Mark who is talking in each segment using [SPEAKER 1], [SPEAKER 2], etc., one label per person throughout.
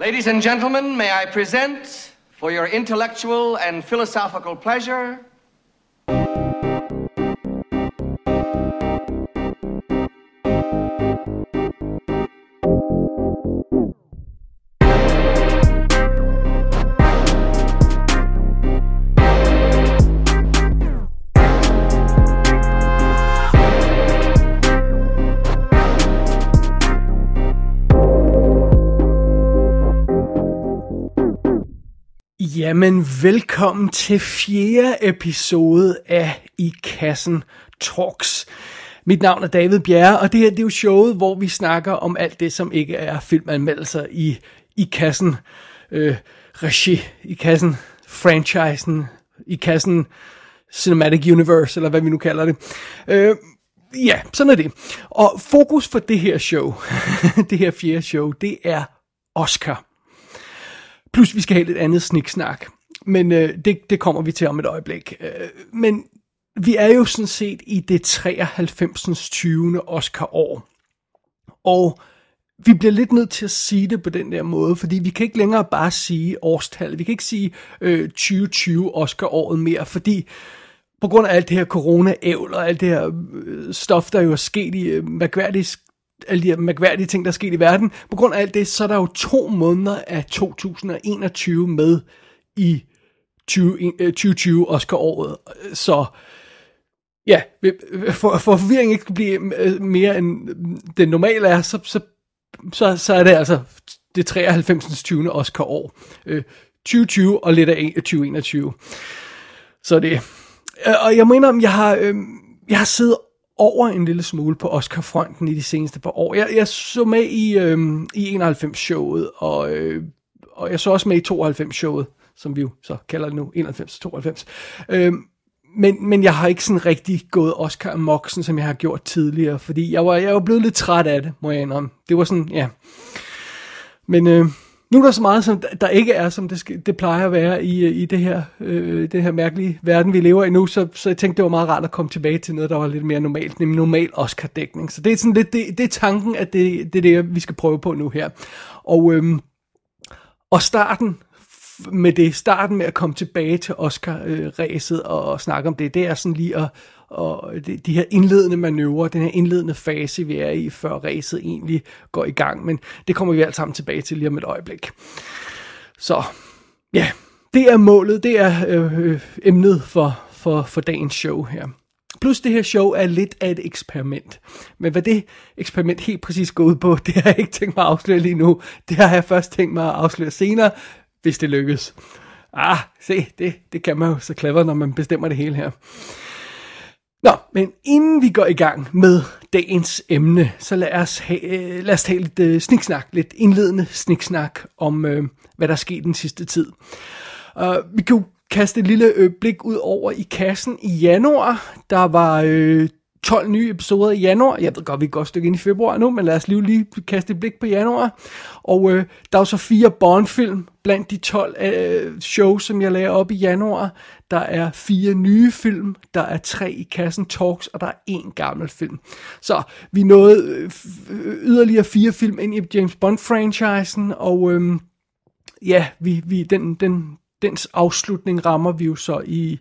[SPEAKER 1] Ladies and gentlemen, may I present, for your intellectual and philosophical pleasure,
[SPEAKER 2] Jamen, velkommen til fjerde episode af I Kassen Talks. Mit navn er David Bjerre, og det her det er jo showet, hvor vi snakker om alt det, som ikke er filmanmeldelser i, i kassen øh, regi, i kassen franchisen, i kassen Cinematic Universe, eller hvad vi nu kalder det. Øh, ja, sådan er det. Og fokus for det her show, det her fjerde show, det er Oscar. Plus vi skal have lidt andet sniksnak. Men øh, det, det kommer vi til om et øjeblik. Øh, men vi er jo sådan set i det 93. 20. Oscar-år. Og vi bliver lidt nødt til at sige det på den der måde, fordi vi kan ikke længere bare sige årstal. Vi kan ikke sige øh, 2020 Oscar-året mere, fordi på grund af alt det her corona-ævl og alt det her øh, stof, der jo er sket i øh, mærkværdigt alle de her mærkværdige ting, der er sket i verden. På grund af alt det, så er der jo to måneder af 2021 med i 20, 2020 øh, Oscar-året. Så ja, for, for forvirring ikke skal blive øh, mere end det normale er, så, så, så, så er det altså det 93. 20. Oscar-år. Øh, 2020 og lidt af 2021. Så det. Og jeg mener, jeg har, jeg har siddet over en lille smule på Oscar-fronten i de seneste par år. Jeg, jeg så med i, øh, i 91-showet, og, øh, og jeg så også med i 92-showet, som vi jo så kalder det nu, 91-92. Øh, men, men jeg har ikke sådan rigtig gået Oscar moksen, som jeg har gjort tidligere, fordi jeg var, jeg var blevet lidt træt af det, må jeg indrømme. Det var sådan, ja. Men øh, nu er der så meget, som der ikke er, som det, skal, det plejer at være i, i det her, øh, det her mærkelige verden, vi lever i nu, så, så jeg tænkte, det var meget rart at komme tilbage til noget, der var lidt mere normalt, nemlig normal Oscar-dækning. Så det er sådan lidt, det, det er tanken, at det, det er det, vi skal prøve på nu her. Og, øh, og starten med det, starten med at komme tilbage til Oscar-ræset øh, og, og snakke om det, det er sådan lige at, og de, de her indledende manøvrer, den her indledende fase, vi er i, før racet egentlig går i gang. Men det kommer vi alt sammen tilbage til lige om et øjeblik. Så ja, det er målet, det er øh, øh, emnet for, for, for dagens show her. Plus det her show er lidt af et eksperiment. Men hvad det eksperiment helt præcis går ud på, det har jeg ikke tænkt mig at afsløre lige nu. Det har jeg først tænkt mig at afsløre senere, hvis det lykkes. Ah, se, det, det kan man jo så clever, når man bestemmer det hele her. Nå, men inden vi går i gang med dagens emne, så lad os, have, øh, lad os tage lidt uh, sniksnak, lidt indledende sniksnak om, uh, hvad der er sket den sidste tid. Uh, vi kan jo kaste et lille uh, blik ud over i kassen i januar. Der var uh, 12 nye episoder i januar. Jeg ved godt, vi er et godt stykke ind i februar nu, men lad os lige, lige kaste et blik på januar. Og øh, der er jo så fire Bond-film blandt de 12 øh, shows, som jeg lagde op i januar. Der er fire nye film, der er tre i kassen Talks, og der er en gammel film. Så vi nåede øh, øh, yderligere fire film ind i James Bond-franchisen, og øh, ja, vi, vi, den, den, dens afslutning rammer vi jo så i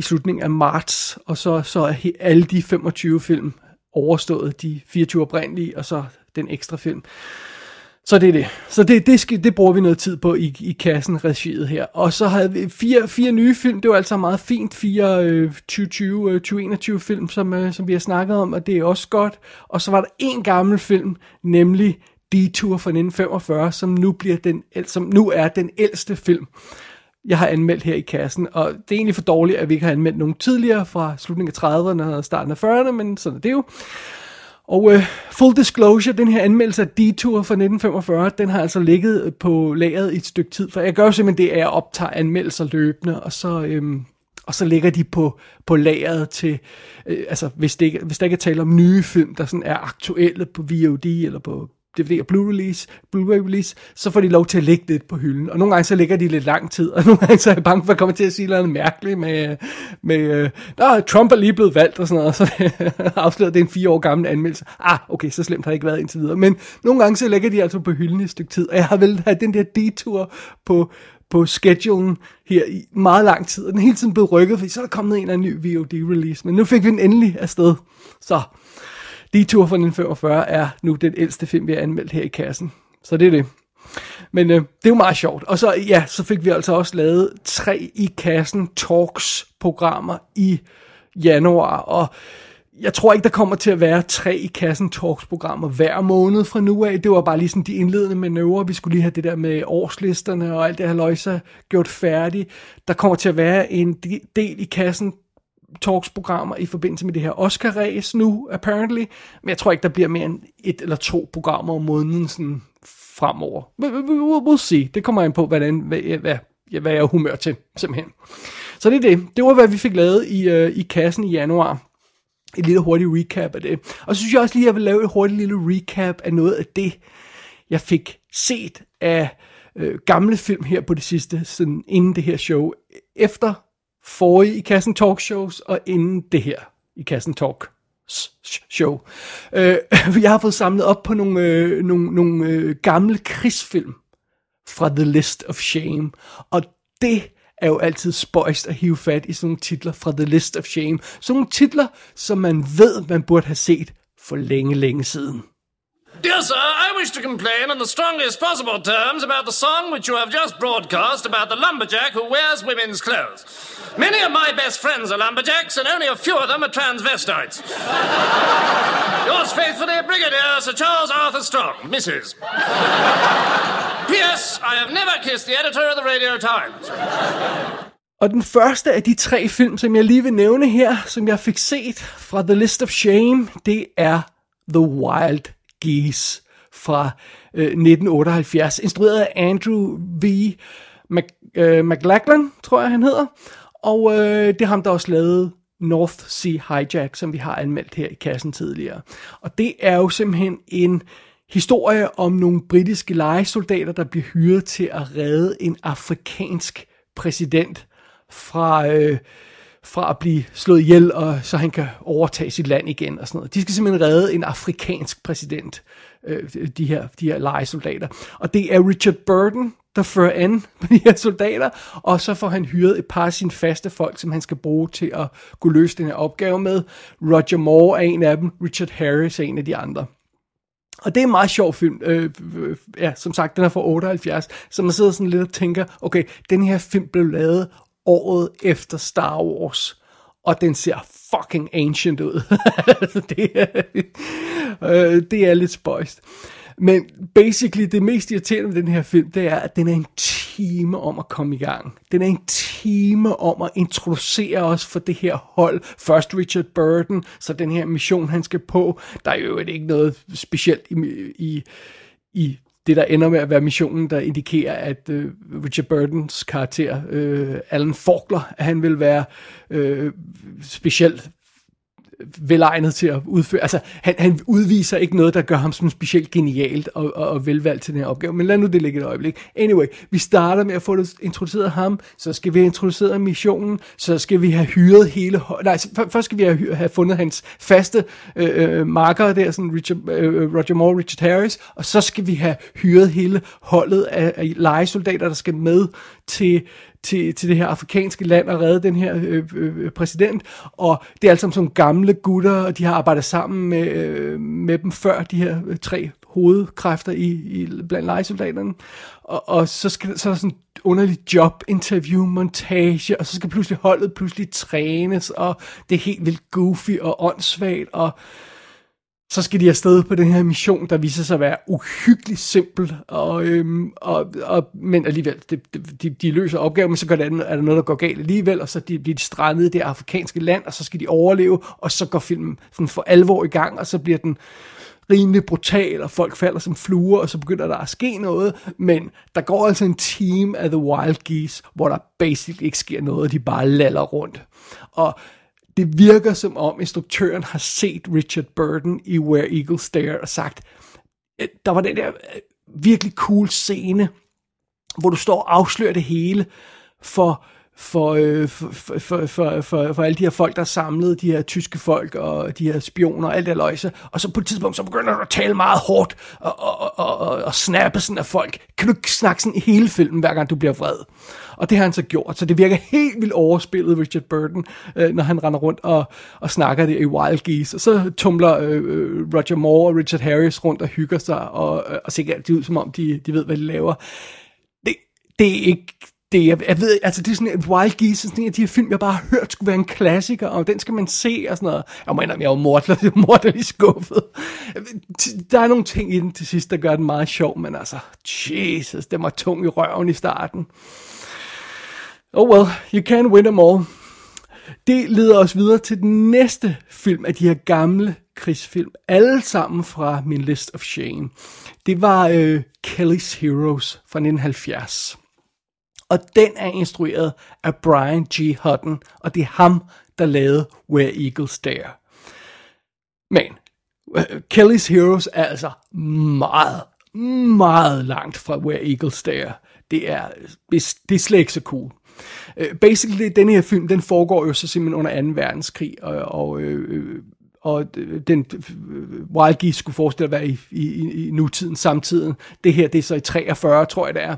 [SPEAKER 2] i slutningen af marts, og så, så er alle de 25 film overstået, de 24 oprindelige, og så den ekstra film. Så det er det. Så det, det, skal, det bruger vi noget tid på i, i kassen, regiet her. Og så havde vi fire, fire nye film, det var altså meget fint. Fire øh, 2020, øh, 2021 film, som, øh, som vi har snakket om, og det er også godt. Og så var der en gammel film, nemlig Detour fra 1945, som nu, bliver den, som nu er den ældste film jeg har anmeldt her i kassen, og det er egentlig for dårligt, at vi ikke har anmeldt nogen tidligere fra slutningen af 30'erne og starten af 40'erne, men sådan er det jo. Og uh, full disclosure, den her anmeldelse af Detour fra 1945, den har altså ligget øh, på lageret i et stykke tid, for jeg gør simpelthen det, at jeg optager anmeldelser løbende, og så, øhm, og så ligger de på, på lageret til, øh, altså hvis, det ikke, hvis der ikke er tale om nye film, der sådan er aktuelle på VOD eller på DVD og Blu-release, Blu-ray release, så får de lov til at ligge lidt på hylden. Og nogle gange så ligger de lidt lang tid, og nogle gange så er jeg bange for at komme til at sige noget mærkeligt med, med øh, Nå, Trump er lige blevet valgt og sådan noget, og så afslører det en fire år gammel anmeldelse. Ah, okay, så slemt har det ikke været indtil videre. Men nogle gange så lægger de altså på hylden i et stykke tid, og jeg har vel have den der detur på, på schedulen her i meget lang tid, og den er hele tiden blevet rykket, fordi så er der kommet en eller anden ny VOD-release, men nu fik vi den endelig afsted. Så Detour fra 1945 er nu den ældste film, vi har anmeldt her i kassen. Så det er det. Men øh, det er jo meget sjovt. Og så, ja, så fik vi altså også lavet tre i kassen talks programmer i januar, og jeg tror ikke, der kommer til at være tre i kassen talks-programmer hver måned fra nu af. Det var bare lige sådan de indledende manøvrer. Vi skulle lige have det der med årslisterne og alt det her løjser gjort færdigt. Der kommer til at være en del i kassen talks-programmer i forbindelse med det her Oscar-ræs nu, apparently. Men jeg tror ikke, der bliver mere end et eller to programmer om måneden sådan fremover. We'll, we'll see. Det kommer ind på, hvordan, hvad, hvad, hvad jeg er humør til, simpelthen. Så det er det. Det var, hvad vi fik lavet i, uh, i kassen i januar. Et lille hurtigt recap af det. Og så synes jeg også lige, at jeg vil lave et hurtigt lille recap af noget af det, jeg fik set af øh, gamle film her på det sidste, sådan inden det her show. Efter forrige i Kassen Talk shows, og inden det her i Kassen Talk show. Øh, jeg har fået samlet op på nogle, øh, nogle, nogle øh, gamle krigsfilm fra The List of Shame, og det er jo altid spøjst at hive fat i sådan nogle titler fra The List of Shame. Sådan nogle titler, som man ved, man burde have set for længe, længe siden. Dear sir, I wish to complain in the strongest possible terms about the song which you have just broadcast about the lumberjack who wears women's clothes. Many of my best friends are lumberjacks, and only a few of them are transvestites. Yours faithfully, Brigadier Sir Charles Arthur Strong, Mrs. P.S. I have never kissed the editor of the Radio Times. Og den første af de tre film, som jeg lige vil nævne her, som jeg fik set fra The List of Shame, det er The Wild Geese fra øh, 1978, instrueret af Andrew V. Mac- øh, McLachlan, tror jeg han hedder. Og øh, det er ham, der også lavede North Sea Hijack, som vi har anmeldt her i kassen tidligere. Og det er jo simpelthen en historie om nogle britiske legesoldater, der bliver hyret til at redde en afrikansk præsident fra... Øh, fra at blive slået ihjel, og så han kan overtage sit land igen og sådan noget. De skal simpelthen redde en afrikansk præsident, øh, de, her, de her legesoldater. Og det er Richard Burton, der fører an på de her soldater, og så får han hyret et par af sine faste folk, som han skal bruge til at kunne løse den her opgave med. Roger Moore er en af dem, Richard Harris er en af de andre. Og det er en meget sjov film. Øh, øh, ja, som sagt, den er fra 78, så man sidder sådan lidt og tænker, okay, den her film blev lavet året efter Star Wars, og den ser fucking ancient ud. det, er, øh, det er lidt spøjst. Men basically, det mest irriterende ved den her film, det er, at den er en time om at komme i gang. Den er en time om at introducere os for det her hold. Først Richard Burton, så den her mission, han skal på. Der er jo ikke noget specielt i, i, i det, der ender med at være missionen, der indikerer, at øh, Richard Burtons karakter, øh, Alan Faulkner, at han vil være øh, specielt velegnet til at udføre. Altså, han, han udviser ikke noget, der gør ham som specielt genialt og, og, og velvalgt til den her opgave. Men lad nu det ligge et øjeblik. Anyway, vi starter med at få introduceret ham, så skal vi have introduceret missionen, så skal vi have hyret hele... Nej, først skal vi have, have fundet hans faste øh, øh, marker der, sådan Richard, øh, øh, Roger Moore, Richard Harris, og så skal vi have hyret hele holdet af, af legesoldater, der skal med til til, til det her afrikanske land og redde den her øh, øh, præsident. Og det er altså som sådan gamle gutter, og de har arbejdet sammen med, øh, med dem før, de her øh, tre hovedkræfter i, i blandt legesoldaterne. Og, og så, skal, så er der sådan en underlig job-interview, montage, og så skal pludselig holdet pludselig trænes, og det er helt vildt goofy og åndssvagt, og så skal de afsted på den her mission, der viser sig at være uhyggeligt simpel, og, øhm, og, og, men alligevel, det, de, de løser opgaven, men så går det, er der noget, der går galt alligevel, og så de, bliver de strandet i det afrikanske land, og så skal de overleve, og så går filmen sådan for alvor i gang, og så bliver den rimelig brutal, og folk falder som fluer, og så begynder der at ske noget, men der går altså en team af The Wild Geese, hvor der basically ikke sker noget, og de bare laller rundt. Og det virker som om instruktøren har set Richard Burton i Where Eagles Stare og sagt, øh, der var den der øh, virkelig cool scene, hvor du står og afslører det hele for for, øh, for, for, for, for, for alle de her folk, der er samlet, de her tyske folk og de her spioner og alt det løjse. Og så på et tidspunkt, så begynder du at tale meget hårdt og, og, og, og, og snappe sådan af folk. Kan du ikke snakke sådan i hele filmen, hver gang du bliver vred? Og det har han så gjort, så det virker helt vildt overspillet, Richard Burton, øh, når han render rundt og, og snakker det i Wild Geese. Og så tumler øh, øh Roger Moore og Richard Harris rundt og hygger sig, og, øh, og ser altid ud, som om de, de ved, hvad de laver. Det, det er ikke det, jeg, jeg ved, altså det er sådan Wild Geese, sådan en af de her film, jeg bare har hørt skulle være en klassiker, og den skal man se, og sådan noget. Jeg må indrømme, jeg er jo morderlig, mortelig skuffet. Der er nogle ting i den til sidst, der gør den meget sjov, men altså, Jesus, det var tung i røven i starten. Oh well, you can't win them all. Det leder os videre til den næste film af de her gamle krigsfilm, alle sammen fra min list of shame. Det var øh, Kelly's Heroes fra 1970 og den er instrueret af Brian G. Hutton, og det er ham, der lavede Where Eagles Dare. Men øh, Kelly's Heroes er altså meget, meget langt fra Where Eagles Dare. Det er, det er slet ikke så cool. Øh, basically, den her film, den foregår jo så simpelthen under 2. verdenskrig, og, og øh, og øh, den Wild Geese skulle forestille at være i, i, i nutiden, samtiden. Det her, det er så i 43, tror jeg det er.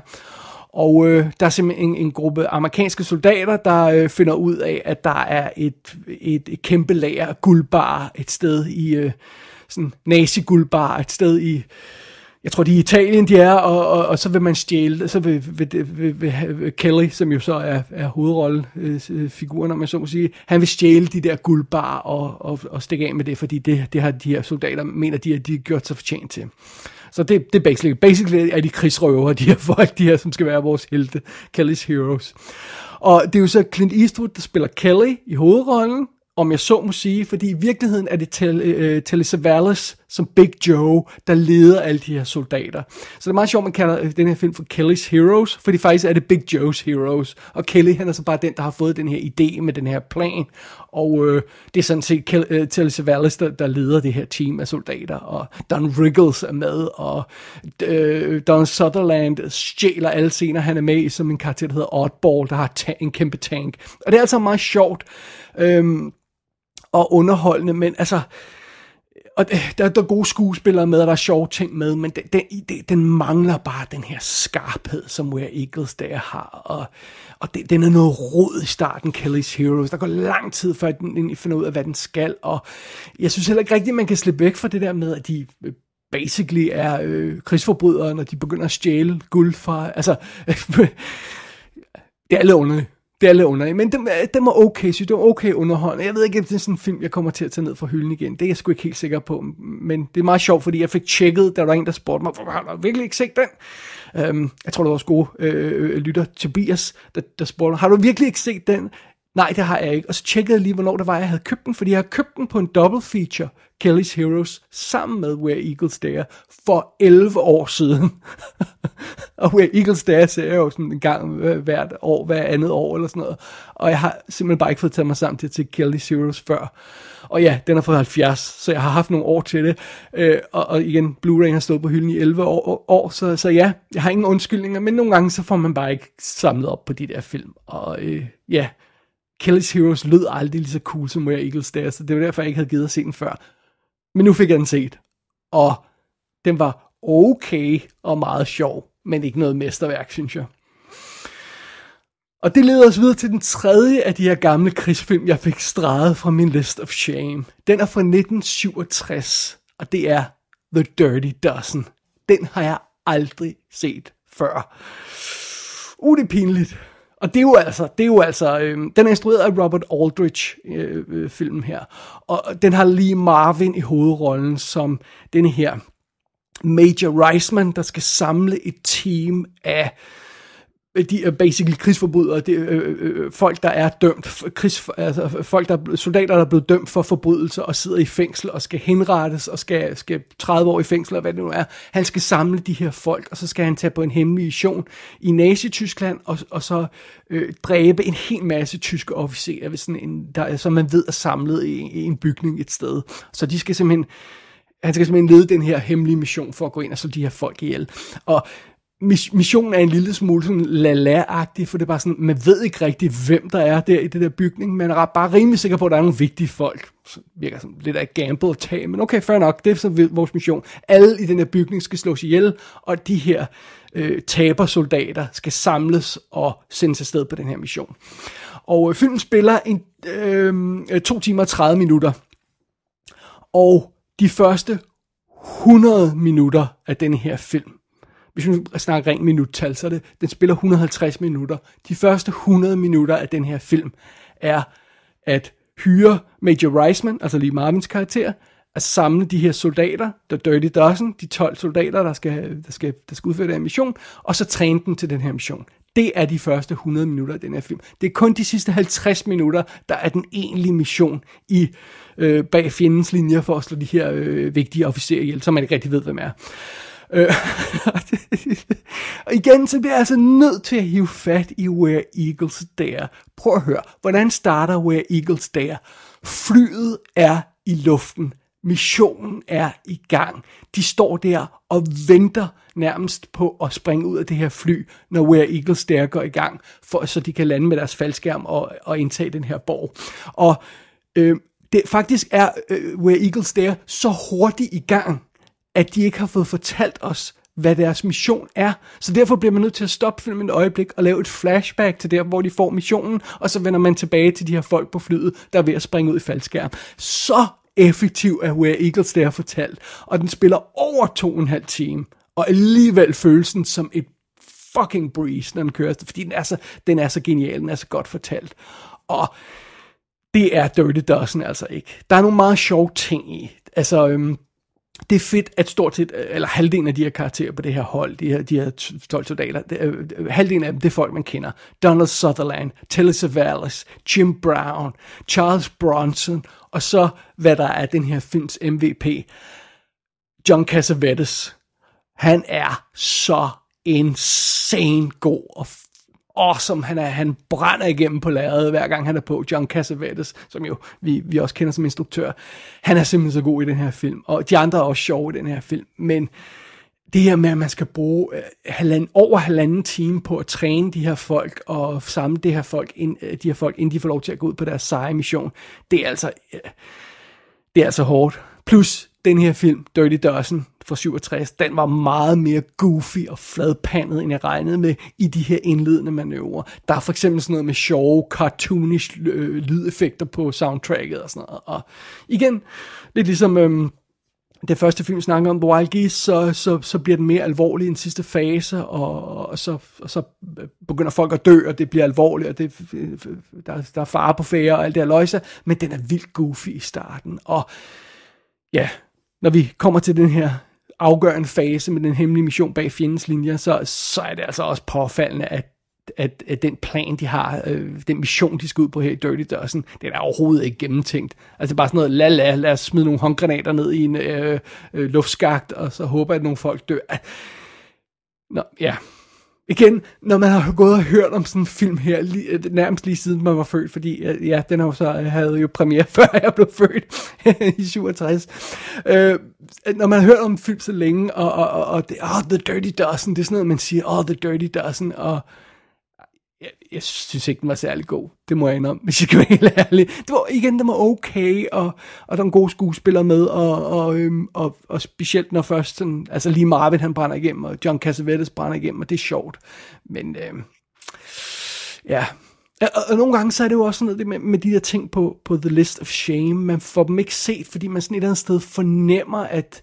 [SPEAKER 2] Og øh, der er simpelthen en, en gruppe amerikanske soldater, der øh, finder ud af, at der er et, et, et kæmpe lager af guldbar et sted i, øh, sådan nazi-guldbar et sted i, jeg tror, det er Italien, de er, og, og, og så vil man stjæle, så vil, vil, vil, vil, vil Kelly, som jo så er, er hovedrollefiguren, øh, øh, om man så må sige, han vil stjæle de der guldbar og, og, og stikke af med det, fordi det, det har de her soldater, mener de, at de har gjort sig fortjent til. Så det, det er basically, basically er de krigsrøver, de her folk, de her, som skal være vores helte, Kelly's Heroes. Og det er jo så Clint Eastwood, der spiller Kelly i hovedrollen, om jeg så må sige, fordi i virkeligheden er det Telly, uh, øh, Telly Savalas som Big Joe, der leder alle de her soldater. Så det er meget sjovt, man kalder den her film for Kelly's Heroes, fordi faktisk er det Big Joe's Heroes, og Kelly han er så bare den, der har fået den her idé med den her plan, og øh, det er sådan set Kel- øh, uh, Telly Savalas, der, der leder det her team af soldater, og Don Riggles er med, og øh, Don Sutherland stjæler alle scener, han er med i som en karakter, der hedder Oddball, der har ta- en kæmpe tank, og det er altså meget sjovt. Um, og underholdende, men altså, og øh, der, der er gode skuespillere med, og der er sjove ting med, men den, den, den mangler bare den her skarphed, som Where Eagles der har, og, og det, den er noget rod i starten, Kelly's Heroes. Der går lang tid, før den finder ud af, hvad den skal, og jeg synes heller ikke rigtigt, at man kan slippe væk fra det der med, at de øh, basically er øh, krigsforbrydere, når de begynder at stjæle guld fra, altså, det er lidt underligt det er lidt underligt, men den, øh, den var okay, så det var okay underholdende. Jeg ved ikke, om det er sådan en film, jeg kommer til at tage ned fra hylden igen. Det er jeg sgu ikke helt sikker på, men det er meget sjovt, fordi jeg fik tjekket, der var en, der spurgte mig, har du virkelig ikke set den? Øhm, jeg tror, det var også gode øh, øh, lytter, Tobias, der, der spurgte mig, har du virkelig ikke set den? Nej, det har jeg ikke. Og så tjekkede jeg lige, hvornår det var, jeg havde købt den, fordi jeg har købt den på en double feature, Kelly's Heroes, sammen med Where Eagles Dare, for 11 år siden. og Where Eagles Dare ser jeg jo sådan en gang øh, hvert år, hver andet år eller sådan noget. Og jeg har simpelthen bare ikke fået taget mig sammen til, til Kelly's Heroes før. Og ja, den har fået 70, så jeg har haft nogle år til det. Øh, og, og igen, Blu-ray har stået på hylden i 11 år, år så, så ja, jeg har ingen undskyldninger, men nogle gange så får man bare ikke samlet op på de der film. Og øh, ja, Kelly's Heroes lød aldrig lige så cool som Where Eagles Dare, så det var derfor, jeg ikke havde givet at se den før. Men nu fik jeg den set, og den var okay og meget sjov, men ikke noget mesterværk, synes jeg. Og det leder os videre til den tredje af de her gamle krigsfilm, jeg fik streget fra min list of shame. Den er fra 1967, og det er The Dirty Dozen. Den har jeg aldrig set før. Uh, det er pinligt. Og det er jo altså, det er jo altså øh, den er instrueret af Robert Aldrich, øh, øh, filmen her. Og den har lige Marvin i hovedrollen som den her Major Reisman, der skal samle et team af Øh, de er basically krigsforbrydere, det er, øh, øh, folk der er dømt, krigs, altså folk der, soldater der er blevet dømt for forbrydelser og sidder i fængsel og skal henrettes og skal, skal 30 år i fængsel og hvad det nu er. Han skal samle de her folk, og så skal han tage på en hemmelig mission i Nazi-Tyskland og, og så øh, dræbe en hel masse tyske officerer, hvis sådan en, der, som man ved er samlet i, i en bygning et sted. Så de skal simpelthen han skal simpelthen lede den her hemmelige mission for at gå ind og slå de her folk ihjel. Og missionen er en lille smule sådan la-la-agtig, for det er bare sådan, man ved ikke rigtig, hvem der er der i det der bygning. men er bare rimelig sikker på, at der er nogle vigtige folk. Så virker som lidt af gamble at tage, men okay, fair nok, det er så vores mission. Alle i den her bygning skal slås ihjel, og de her øh, tabersoldater skal samles og sendes afsted på den her mission. Og øh, filmen spiller en, øh, to timer og 30 minutter. Og de første 100 minutter af den her film, hvis vi snakker rent minuttal, så er det, den spiller 150 minutter. De første 100 minutter af den her film er at hyre Major Reisman, altså lige Marvins karakter, at samle de her soldater, der Dirty Dozen, de 12 soldater, der skal, der skal, der skal udføre den mission, og så træne dem til den her mission. Det er de første 100 minutter af den her film. Det er kun de sidste 50 minutter, der er den egentlige mission i øh, bag fjendens linjer for at slå de her øh, vigtige officerer ihjel, som man ikke rigtig ved, hvem er. Øh, og øh, igen, så bliver jeg altså nødt til at hive fat i Where Eagles Dare. Prøv at høre, hvordan starter Where Eagles Dare? Flyet er i luften. Missionen er i gang. De står der og venter nærmest på at springe ud af det her fly, når Where Eagles Dare går i gang, for så de kan lande med deres faldskærm og, og indtage den her borg. Og øh, det faktisk er øh, Where Eagles Dare så hurtigt i gang, at de ikke har fået fortalt os, hvad deres mission er. Så derfor bliver man nødt til at stoppe filmen et øjeblik og lave et flashback til der, hvor de får missionen, og så vender man tilbage til de her folk på flyet, der er ved at springe ud i faldskærm. Så effektiv er Where Eagles der fortalt, og den spiller over to og en halv time, og alligevel følelsen som et fucking breeze, når den kører, fordi den er så, den er så genial, den er så godt fortalt. Og det er Dirty Dozen altså ikke. Der er nogle meget sjove ting i. Altså, øhm, det er fedt, at stort set, øh, eller halvdelen af de her karakterer på det her hold, de her, de her 12 soldater, øh, det, øh, halvdelen af dem, det er folk, man kender. Donald Sutherland, Telly Savalas, Jim Brown, Charles Bronson, og så, hvad der er den her films MVP, John Cassavetes. Han er så insane god og awesome. Han, er, han brænder igennem på lærredet, hver gang han er på. John Cassavetes, som jo vi, vi også kender som instruktør. Han er simpelthen så god i den her film. Og de andre er også sjove i den her film. Men det her med, at man skal bruge øh, halvanden, over halvanden time på at træne de her folk og samle de her folk, ind, øh, de her folk, inden de får lov til at gå ud på deres seje mission, det er altså, øh, det er altså hårdt. Plus den her film, Dirty Dozen fra 67, den var meget mere goofy og fladpandet, end jeg regnede med i de her indledende manøvrer. Der er for eksempel sådan noget med sjove, cartoonish øh, lydeffekter på soundtracket og sådan noget. Og igen, lidt ligesom... Øhm, det første film snakker om The Wild Geese, så, så, så bliver den mere alvorlig i den sidste fase, og, og, så, og så øh, begynder folk at dø, og det bliver alvorligt, og det, øh, der, der er fare på fære og alt det her løjse, men den er vildt goofy i starten, og ja, når vi kommer til den her afgørende fase med den hemmelige mission bag fjendens linjer, så, så er det altså også påfaldende, at at, at den plan, de har, øh, den mission, de skal ud på her i Dirty Dozen, den er overhovedet ikke gennemtænkt. Altså bare sådan noget, la la, lad os smide nogle håndgranater ned i en øh, øh, luftskagt, og så håber at nogle folk dør. Nå, ja, igen, når man har gået og hørt om sådan en film her, lige, øh, nærmest lige siden man var født, fordi øh, ja, den har jo så, øh, havde jo premiere, før jeg blev født i 67. Øh, når man har hørt om en film så længe, og, og, og, og det, oh, The Dirty Dozen, det er sådan noget, man siger, oh, The Dirty Dozen, og jeg, jeg synes ikke, den var særlig god. Det må jeg indrømme, hvis jeg kan være helt ærlig. Det var, igen, den var okay, og, og der var en god skuespiller med, og, og, øhm, og, og specielt når først sådan, altså lige Marvin han brænder igennem, og John Cassavetes brænder igennem, og det er sjovt. Men øhm, ja, og, og nogle gange så er det jo også sådan noget med, med de der ting på, på The List of Shame, man får dem ikke set, fordi man sådan et eller andet sted fornemmer, at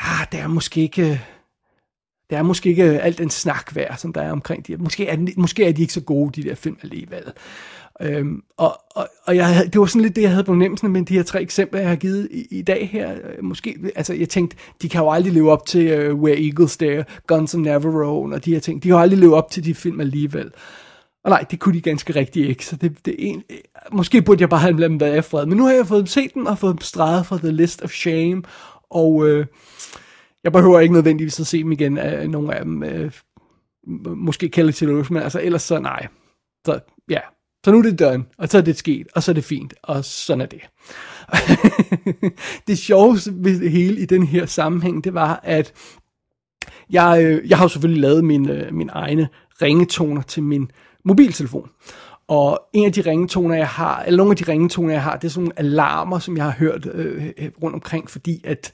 [SPEAKER 2] ah, det er måske ikke det er måske ikke alt den snak værd, som der er omkring de Måske er, måske er de ikke så gode, de der film alligevel. Øhm, og og, og jeg, det var sådan lidt det, jeg havde på nemmelsen med de her tre eksempler, jeg har givet i, i dag her. Øh, måske, altså jeg tænkte, de kan jo aldrig leve op til uh, Where Eagles Dare, Guns of Navarone og de her ting. De kan jo aldrig leve op til de film alligevel. Og nej, det kunne de ganske rigtigt ikke, så det, det er en, måske burde jeg bare have dem været fred. Men nu har jeg fået dem set den, og fået dem streget fra The List of Shame, og øh, jeg behøver ikke nødvendigvis at se dem igen af nogle af dem. Øh, måske Kelly til men altså ellers så nej. Så ja, Så nu er det done, og så er det sket, og så er det fint, og sådan er det. det sjoveste ved det hele i den her sammenhæng, det var, at jeg, øh, jeg har jo selvfølgelig lavet min, øh, min egne ringetoner til min mobiltelefon. Og en af de ringetoner, jeg har, eller nogle af de ringetoner, jeg har, det er sådan nogle alarmer, som jeg har hørt øh, øh rundt omkring, fordi at,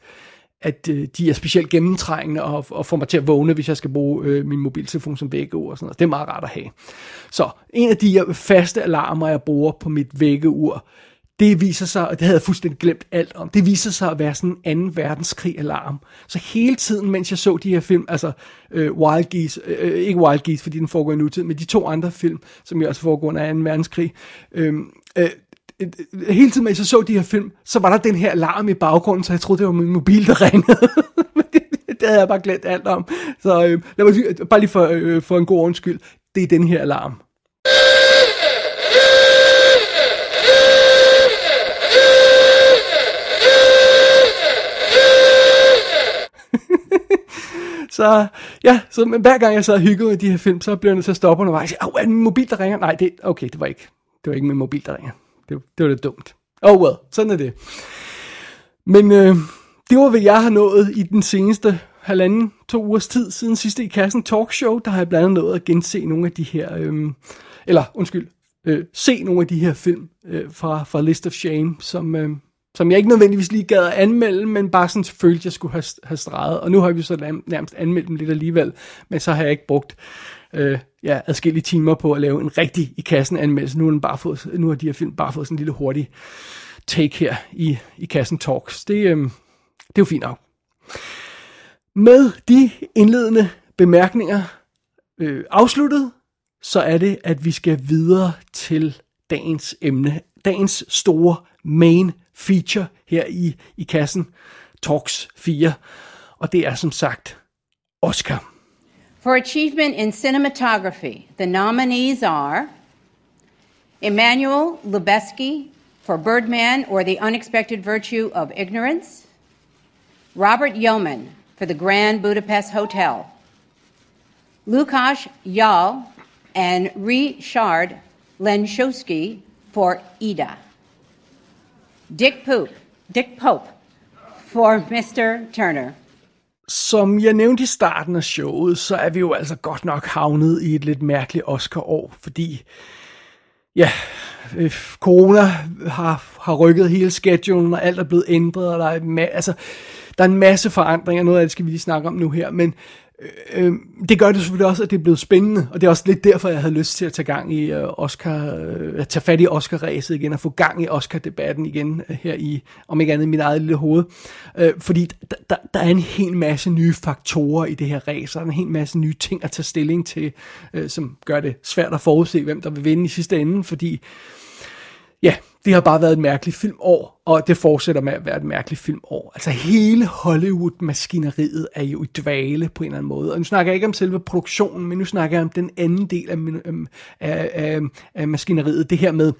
[SPEAKER 2] at øh, de er specielt gennemtrængende og, og får mig til at vågne, hvis jeg skal bruge øh, min mobiltelefon som vækkeur og sådan noget. Det er meget rart at have. Så en af de øh, faste alarmer, jeg bruger på mit vækkeur, det viser sig, og det havde jeg fuldstændig glemt alt om, det viser sig at være sådan en anden verdenskrig alarm. Så hele tiden, mens jeg så de her film, altså øh, Wild Geese, øh, øh, ikke Wild Geese, fordi den foregår i nutid, men de to andre film, som jo også foregår under 2. verdenskrig, øhm, øh, øh, hele tiden, mens jeg så de her film, så var der den her alarm i baggrunden, så jeg troede, det var min mobil, der ringede. det havde jeg bare glemt alt om. Så øh, lad mig, bare lige for, øh, for en god undskyld, det er den her alarm. så ja, så men hver gang jeg sad og hyggede med de her film, så blev jeg nødt til at stoppe undervejs. Åh, er det min mobil, der ringer? Nej, det, okay, det var ikke, det var ikke min mobil, der ringer. Det, det var lidt dumt. Oh well, sådan er det. Men øh, det var, hvad jeg har nået i den seneste halvanden, to ugers tid siden sidste i kassen talkshow. Der har jeg blandt andet nået at gense nogle af de her, øh, eller undskyld, øh, se nogle af de her film øh, fra, fra List of Shame, som, øh, som jeg ikke nødvendigvis lige gad at anmelde, men bare sådan følte, jeg skulle have, have streget. Og nu har vi så nærmest anmeldt dem lidt alligevel, men så har jeg ikke brugt øh, ja, adskillige timer på at lave en rigtig i kassen anmeldelse. Nu, den bare fået, nu har de her film bare fået sådan en lille hurtig take her i, i kassen talks. Det, øh, det er jo fint nok. Med de indledende bemærkninger øh, afsluttet, så er det, at vi skal videre til dagens emne. Dagens store main feature her i, i kassen, Talks 4. Og det er som sagt Oscar.
[SPEAKER 3] For achievement in cinematography, the nominees are Emmanuel Lubezki for Birdman or the Unexpected Virtue of Ignorance, Robert Yeoman for the Grand Budapest Hotel, Lukasz Yal and Richard Lenshowski for Ida. Dick Pope, Dick Pope for Mr. Turner.
[SPEAKER 2] Som jeg nævnte i starten af showet, så er vi jo altså godt nok havnet i et lidt mærkeligt Oscar-år, fordi ja, øh, corona har, har rykket hele schedulen, og alt er blevet ændret, og der er, ma- altså, der er en masse forandringer, noget af det skal vi lige snakke om nu her, men Øh, øh, det gør det selvfølgelig også, at det er blevet spændende, og det er også lidt derfor, jeg havde lyst til at tage gang i øh, Oscar, øh, at tage fat i Oscar-ræset igen, og få gang i Oscar-debatten igen øh, her i, om ikke andet, i mit eget lille hoved. Øh, fordi der, der, der er en hel masse nye faktorer i det her race, og der er en hel masse nye ting at tage stilling til, øh, som gør det svært at forudse, hvem der vil vinde i sidste ende, fordi ja, det har bare været et mærkeligt filmår, og det fortsætter med at være et mærkeligt filmår. Altså hele Hollywood-maskineriet er jo i dvale på en eller anden måde. Og nu snakker jeg ikke om selve produktionen, men nu snakker jeg om den anden del af, øhm, af, af, af maskineriet. Det her med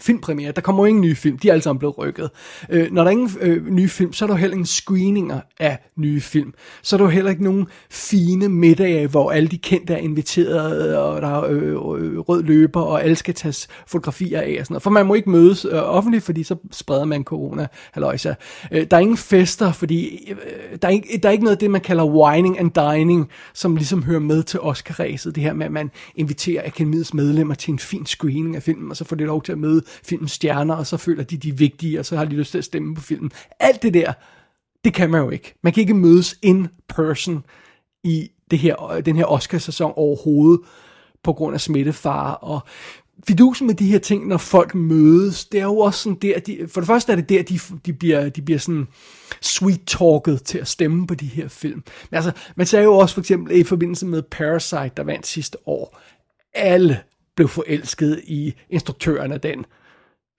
[SPEAKER 2] filmpremiere. Der kommer jo ingen nye film, de er alle sammen blevet rykket. Øh, når der er ingen øh, nye film, så er der jo heller ingen screeninger af nye film. Så er der jo heller ikke nogen fine middage, hvor alle de kendte er inviteret, og der er øh, øh, rød løber, og alle skal tages fotografier af og sådan noget. For man må ikke mødes øh, offentligt, fordi så spreder man corona. Halløjsa. Øh, der er ingen fester, fordi øh, der, er ikke, der er ikke noget af det, man kalder whining and dining, som ligesom hører med til Oscar-ræset. Det her med, at man inviterer akademiets medlemmer til en fin screening af filmen, og så får det lov til at møde filmens stjerner, og så føler de, de er vigtige, og så har de lyst til at stemme på filmen. Alt det der, det kan man jo ikke. Man kan ikke mødes in person i det her, den her Oscar-sæson overhovedet, på grund af smittefare, og fidusen med de her ting, når folk mødes, det er jo også sådan der, de, for det første er det der, de, de, bliver, de bliver sådan sweet-talket til at stemme på de her film. Men altså, man sagde jo også for eksempel i forbindelse med Parasite, der vandt sidste år, alle blev forelsket i instruktøren af den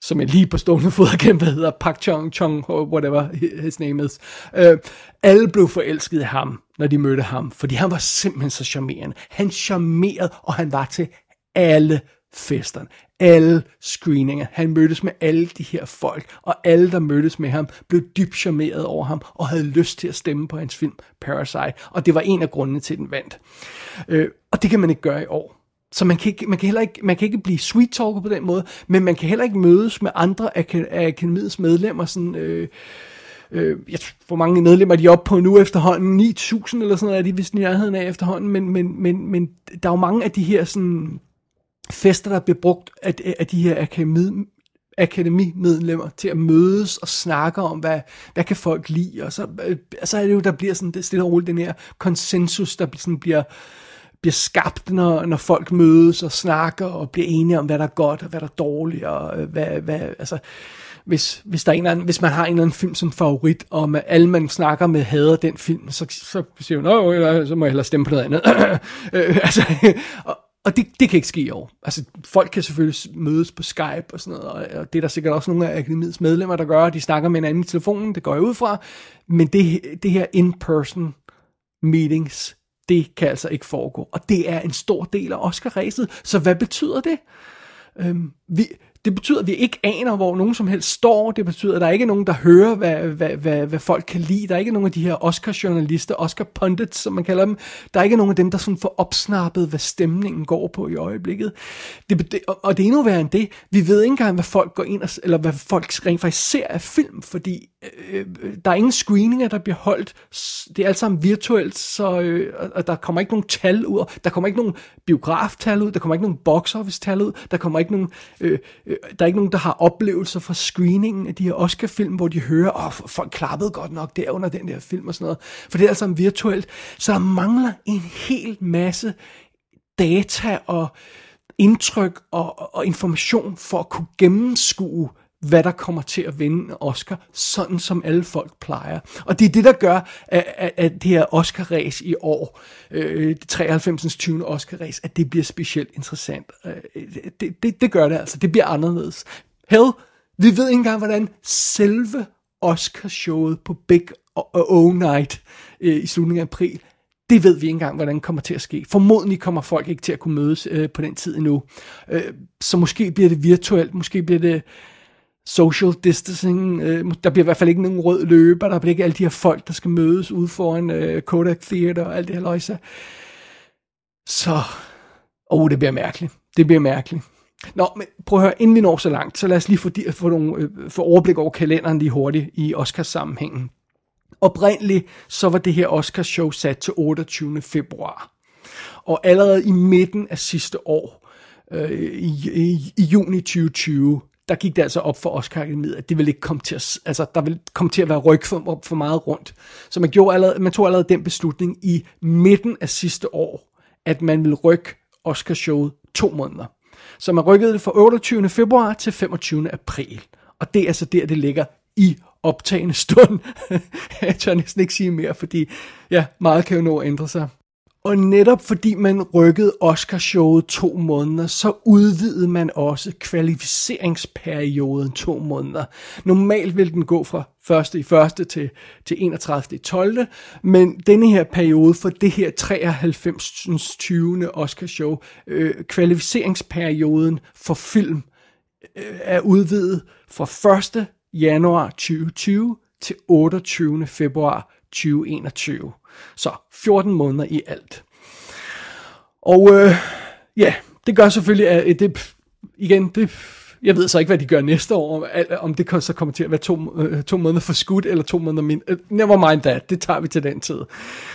[SPEAKER 2] som jeg lige på stående fod har kæmpet, hedder Park Chung Chung, whatever his name is. Øh, alle blev forelsket i ham, når de mødte ham, fordi han var simpelthen så charmerende. Han charmerede, og han var til alle festerne, alle screeninger. Han mødtes med alle de her folk, og alle, der mødtes med ham, blev dybt charmeret over ham, og havde lyst til at stemme på hans film Parasite, og det var en af grundene til, at den vandt. Øh, og det kan man ikke gøre i år så man kan, ikke, man, kan heller ikke, man kan ikke blive sweet talker på den måde, men man kan heller ikke mødes med andre af, af akademiets medlemmer sådan... Øh, øh, jeg tror, hvor mange medlemmer de er oppe på nu efterhånden, 9.000 eller sådan noget er de vist nærheden af efterhånden, men, men, men, men der er jo mange af de her sådan, fester, der bliver brugt af, af de her akademi, akademimedlemmer til at mødes og snakke om, hvad, hvad kan folk lide, og så, øh, så er det jo, der bliver sådan det stille og roligt den her konsensus, der sådan bliver, bliver skabt, når, når folk mødes og snakker og bliver enige om, hvad der er godt og hvad der er dårligt, og øh, hvad, hvad, altså, hvis, hvis, der er en eller anden, hvis man har en eller anden film som favorit, og med alle man snakker med hader den film, så, så siger man, så må jeg hellere stemme på noget andet. øh, altså, og, og det, det kan ikke ske i år. Altså, folk kan selvfølgelig mødes på Skype og sådan noget, og, og det er der sikkert også nogle af akademiets medlemmer, der gør, de snakker med hinanden i telefonen, det går jeg ud fra, men det, det her in-person meetings, det kan altså ikke foregå. Og det er en stor del af Oscar-ræset, så hvad betyder det? Øhm, vi, det betyder, at vi ikke aner, hvor nogen som helst står. Det betyder, at der ikke er nogen, der hører, hvad, hvad, hvad, hvad folk kan lide. Der er ikke nogen af de her Oscar-journalister, Oscar-pundits, som man kalder dem. Der er ikke nogen af dem, der sådan får opsnappet, hvad stemningen går på i øjeblikket. Det, det, og det er endnu værre end det. Vi ved ikke engang, hvad folk går ind og, eller hvad folk rent faktisk ser af film, fordi øh, øh, der er ingen screeninger, der bliver holdt. Det er alt sammen virtuelt, så øh, og der kommer ikke nogen tal ud. Der kommer ikke nogen biograftal ud. Der kommer ikke nogen box office tal ud. Der kommer ikke nogen... Øh, Øh, Øh, der er ikke nogen, der har oplevelser fra screeningen af de her Oscar-film, hvor de hører, åh, oh, folk klappede godt nok der under den der film og sådan noget. For det er altså virtuelt. Så der mangler en hel masse data og indtryk og, og information for at kunne gennemskue, hvad der kommer til at vinde Oscar, sådan som alle folk plejer. Og det er det, der gør, at, at, at det her Oscar-ræs i år, øh, 93. 20. Oscar-ræs, at det bliver specielt interessant. Øh, det, det, det gør det altså. Det bliver anderledes. Hell, vi ved ikke engang, hvordan selve Oscar-showet på Big O Night øh, i slutningen af april, det ved vi ikke engang, hvordan det kommer til at ske. Formodentlig kommer folk ikke til at kunne mødes øh, på den tid endnu. Øh, så måske bliver det virtuelt, måske bliver det social distancing. Øh, der bliver i hvert fald ikke nogen rød løber, der bliver ikke alle de her folk, der skal mødes ude foran øh, Kodak Theater og alt det her løjse. Så, åh, oh, det bliver mærkeligt. Det bliver mærkeligt. Nå, men prøv at høre, inden vi når så langt, så lad os lige få, få, nogle, øh, få overblik over kalenderen lige hurtigt i Oscars sammenhængen. Oprindeligt så var det her Oscars show sat til 28. februar. Og allerede i midten af sidste år, øh, i, i, i juni 2020, der gik det altså op for Oscar Akademiet, at det ville ikke komme til at, altså, der ville komme til at være ryg for, for meget rundt. Så man, gjorde allerede, man tog allerede den beslutning i midten af sidste år, at man ville rykke Oscar-showet to måneder. Så man rykkede det fra 28. februar til 25. april. Og det er altså der, det ligger i optagende stund. Jeg tør næsten ikke sige mere, fordi ja, meget kan jo nå at ændre sig. Og netop fordi man rykkede Oscarshowet to måneder, så udvidede man også kvalificeringsperioden to måneder. Normalt vil den gå fra 1. i 1. til, til 31. i 12. Men denne her periode for det her 93. 20. Oscarshow, øh, kvalificeringsperioden for film, øh, er udvidet fra 1. januar 2020 til 28. februar 2021. Så 14 måneder i alt. Og øh, ja, det gør selvfølgelig, at øh, det, igen, det, jeg ved så ikke, hvad de gør næste år, om det så kommer til at være to, øh, to måneder for skudt, eller to måneder mindre. Øh, never mind that, det tager vi til den tid.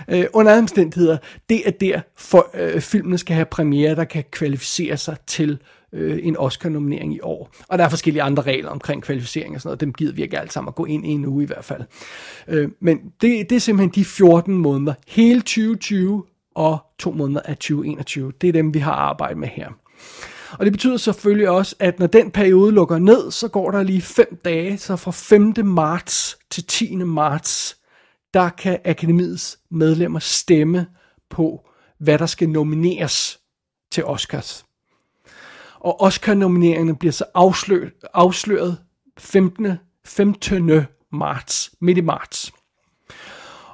[SPEAKER 2] Øh, under andre omstændigheder, det er der, for øh, filmene skal have premiere, der kan kvalificere sig til øh, en Oscar-nominering i år. Og der er forskellige andre regler omkring kvalificering og sådan noget. Dem gider vi ikke alt sammen at gå ind i nu i hvert fald. Øh, men det, det er simpelthen de 14 måneder. Hele 2020 og to måneder af 2021. Det er dem, vi har arbejdet med her. Og det betyder selvfølgelig også, at når den periode lukker ned, så går der lige fem dage, så fra 5. marts til 10. marts, der kan akademiets medlemmer stemme på, hvad der skal nomineres til Oscars og Oscar-nomineringerne bliver så afsløret, afsløret 15. 15. marts, midt i marts.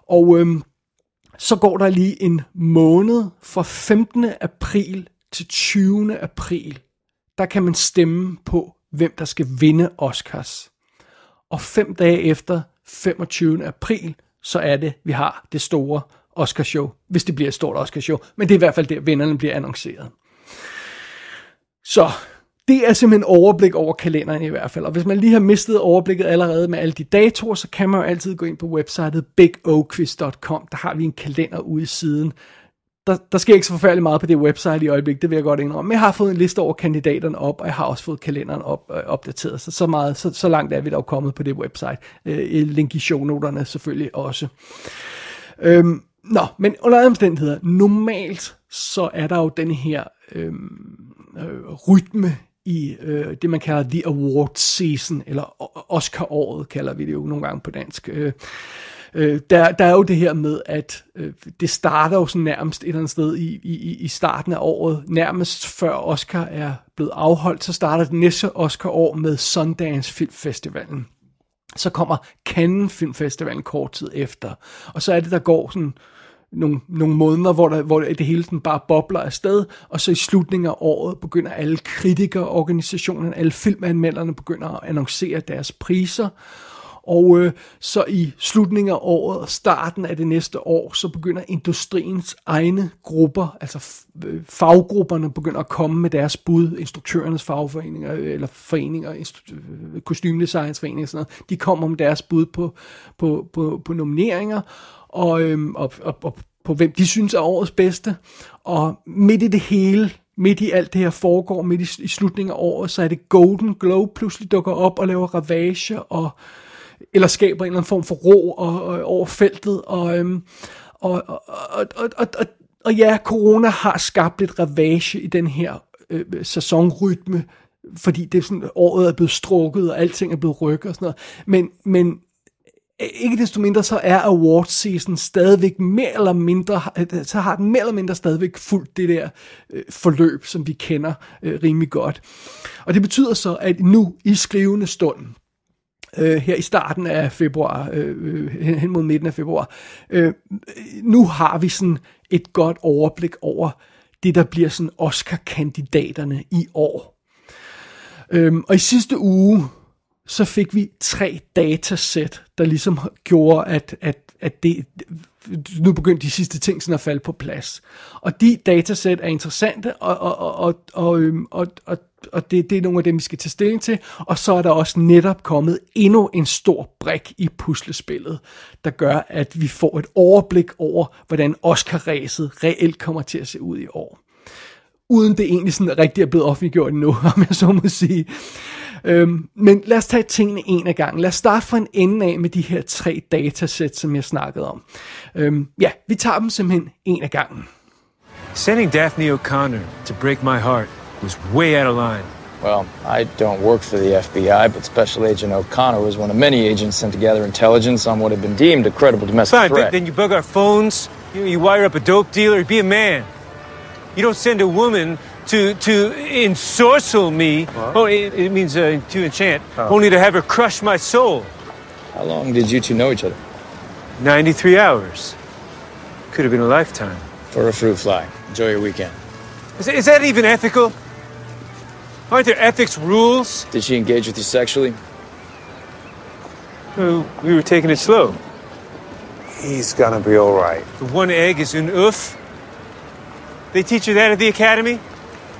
[SPEAKER 2] Og øhm, så går der lige en måned fra 15. april til 20. april. Der kan man stemme på, hvem der skal vinde Oscars. Og fem dage efter 25. april, så er det, vi har det store Oscarshow, hvis det bliver et stort Oscarshow. Men det er i hvert fald der, vinderne bliver annonceret. Så det er simpelthen overblik over kalenderen i hvert fald. Og hvis man lige har mistet overblikket allerede med alle de datoer, så kan man jo altid gå ind på websitet bigoquiz.com. Der har vi en kalender ude i siden. Der, der sker ikke så forfærdeligt meget på det website i øjeblikket, det vil jeg godt indrømme. Men jeg har fået en liste over kandidaterne op, og jeg har også fået kalenderen op, øh, opdateret. Så så, meget, så, så langt er vi dog kommet på det website. Øh, link i shownoterne selvfølgelig også. Øhm, nå, men under andre omstændigheder, normalt så er der jo den her øhm, øh, rytme i øh, det, man kalder The Award Season, eller Oscar-året kalder vi det jo nogle gange på dansk. Øh, øh, der, der er jo det her med, at øh, det starter jo sådan nærmest et eller andet sted i, i, i starten af året, nærmest før Oscar er blevet afholdt, så starter det næste Oscar-år med Sundance Film Festivalen. Så kommer Cannes Film Festivalen kort tid efter, og så er det, der går sådan nogle, nogle måneder, hvor, der, hvor det hele sådan bare bobler afsted, og så i slutningen af året begynder alle kritikerorganisationerne, alle filmanmelderne begynder at annoncere deres priser, og øh, så i slutningen af året og starten af det næste år, så begynder industriens egne grupper, altså øh, faggrupperne, begynder at komme med deres bud, instruktørernes fagforeninger, øh, eller foreninger, instru- øh, kostymdesignsforeninger og sådan noget, de kommer med deres bud på, på, på, på nomineringer, og, øhm, og, og, og på hvem de synes er årets bedste. Og midt i det hele, midt i alt det her foregår, midt i, i slutningen af året, så er det Golden Globe pludselig dukker op og laver ravage, og, eller skaber en eller anden form for ro og, og, over feltet. Og, øhm, og, og, og, og, og, og, og ja, corona har skabt lidt ravage i den her øh, sæsonrytme, fordi det er sådan, året er blevet strukket, og alting er blevet rykket og sådan noget. Men, men øh, ikke desto mindre så er awards season stadigvæk mere eller mindre, øh, så har den mere eller mindre stadigvæk fuldt det der øh, forløb, som vi kender øh, rimelig godt. Og det betyder så, at nu i skrivende stund, øh, her i starten af februar, øh, øh, hen mod midten af februar, øh, nu har vi sådan et godt overblik over det, der bliver sådan Oscar-kandidaterne i år. Øh, og i sidste uge, så fik vi tre datasæt, der ligesom gjorde, at, at, at det, nu begyndte de sidste ting sådan at falde på plads. Og de datasæt er interessante, og, og, og, og, og, øhm, og, og, og det, det er nogle af dem, vi skal tage stilling til. Og så er der også netop kommet endnu en stor brik i puslespillet, der gør, at vi får et overblik over, hvordan Oscar-ræset reelt kommer til at se ud i år. Uden det egentlig sådan rigtig er blevet offentliggjort endnu, om jeg så må sige. Øhm, men lad os tage tingene en af gangen. Lad os starte fra en ende af med de her tre datasæt, som jeg snakkede om. Øhm, ja, vi tager dem simpelthen en af gangen.
[SPEAKER 4] Sending Daphne O'Connor to break my heart was way out of line.
[SPEAKER 5] Well, I don't work for the FBI, but Special Agent O'Connor was one of many agents sent to gather intelligence on what had been deemed a credible domestic
[SPEAKER 4] Fine,
[SPEAKER 5] threat.
[SPEAKER 4] then you bug our phones, you, you wire up a dope dealer, be a man. You don't send a woman to to ensorcel me. Oh, it, it means uh, to enchant. Only to have her crush my soul.
[SPEAKER 5] How long did you two know each other?
[SPEAKER 4] 93 hours. Could have been a lifetime.
[SPEAKER 5] For a fruit fly. Enjoy your weekend.
[SPEAKER 4] Is, is that even ethical? Aren't there ethics rules?
[SPEAKER 5] Did she engage with you sexually?
[SPEAKER 4] Uh, we were taking it slow.
[SPEAKER 6] He's gonna be all right.
[SPEAKER 4] The one egg is an oof. They teach you that at the academy?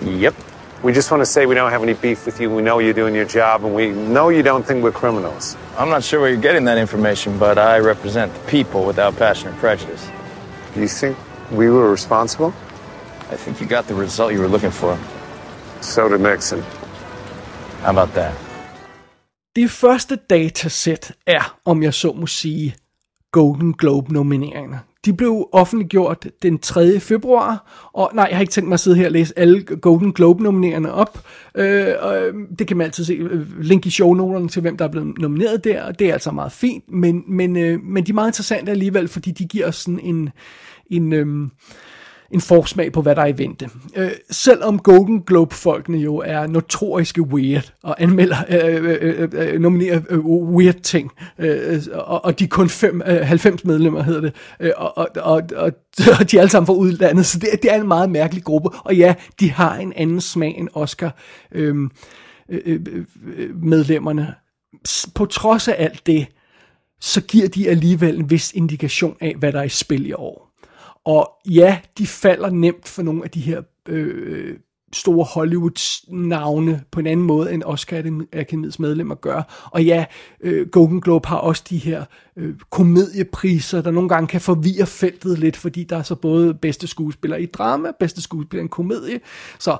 [SPEAKER 5] Yep.
[SPEAKER 6] We just want to say we don't have any beef with you. We know you're doing your job, and we know you don't think we're criminals.
[SPEAKER 5] I'm not sure where you're getting that information, but I represent the people without passion or prejudice.
[SPEAKER 6] Do you think we were responsible?
[SPEAKER 5] I think you got the result you were looking for.
[SPEAKER 6] So did Nixon.
[SPEAKER 5] How about that?
[SPEAKER 2] Det første datasæt er, om jeg så må sige, Golden Globe nomineringer. De blev offentliggjort den 3. februar, og nej, jeg har ikke tænkt mig at sidde her og læse alle Golden Globe-nomineringerne op. Øh, og øhm, det kan man altid se, øh, link i shownoterne til, hvem der er blevet nomineret der, og det er altså meget fint, men, men, øh, men de er meget interessante alligevel, fordi de giver os sådan en, en øh, en forsmag på, hvad der er i vente. Øh, selvom Golden Globe-folkene jo er notoriske weird, og anmelder, øh, øh, øh, øh, øh, øh nominerer øh, weird ting, øh, og, og de er kun fem, øh, 90 medlemmer, hedder det, øh, og, og, og, og, og de er alle sammen fra udlandet, så det, det er en meget mærkelig gruppe, og ja, de har en anden smag end Oscar øh, øh, øh, medlemmerne. På trods af alt det, så giver de alligevel en vis indikation af, hvad der er i spil i år. Og ja, de falder nemt for nogle af de her øh, store Hollywood-navne på en anden måde, end Oscar Akademiets medlemmer gør. Og ja, øh, Golden Globe har også de her øh, komediepriser, der nogle gange kan forvirre feltet lidt, fordi der er så både bedste skuespiller i drama, bedste skuespiller i en komedie. Så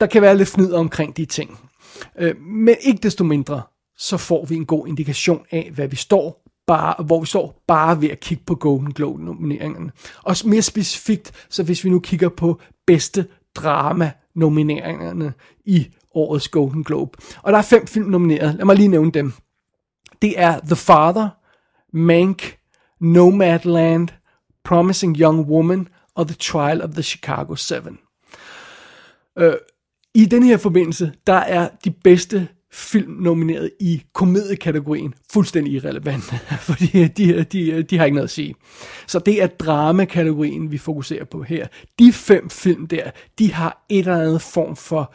[SPEAKER 2] der kan være lidt fnid omkring de ting. Øh, men ikke desto mindre, så får vi en god indikation af, hvad vi står bare, hvor vi står bare ved at kigge på Golden Globe-nomineringerne. Og mere specifikt, så hvis vi nu kigger på bedste drama-nomineringerne i årets Golden Globe. Og der er fem film nomineret. Lad mig lige nævne dem. Det er The Father, Mank, Nomadland, Promising Young Woman og The Trial of the Chicago 7. Øh, I den her forbindelse, der er de bedste film nomineret i komediekategorien fuldstændig irrelevant, fordi de, de, de har ikke noget at sige. Så det er dramakategorien, vi fokuserer på her. De fem film der, de har et eller andet form for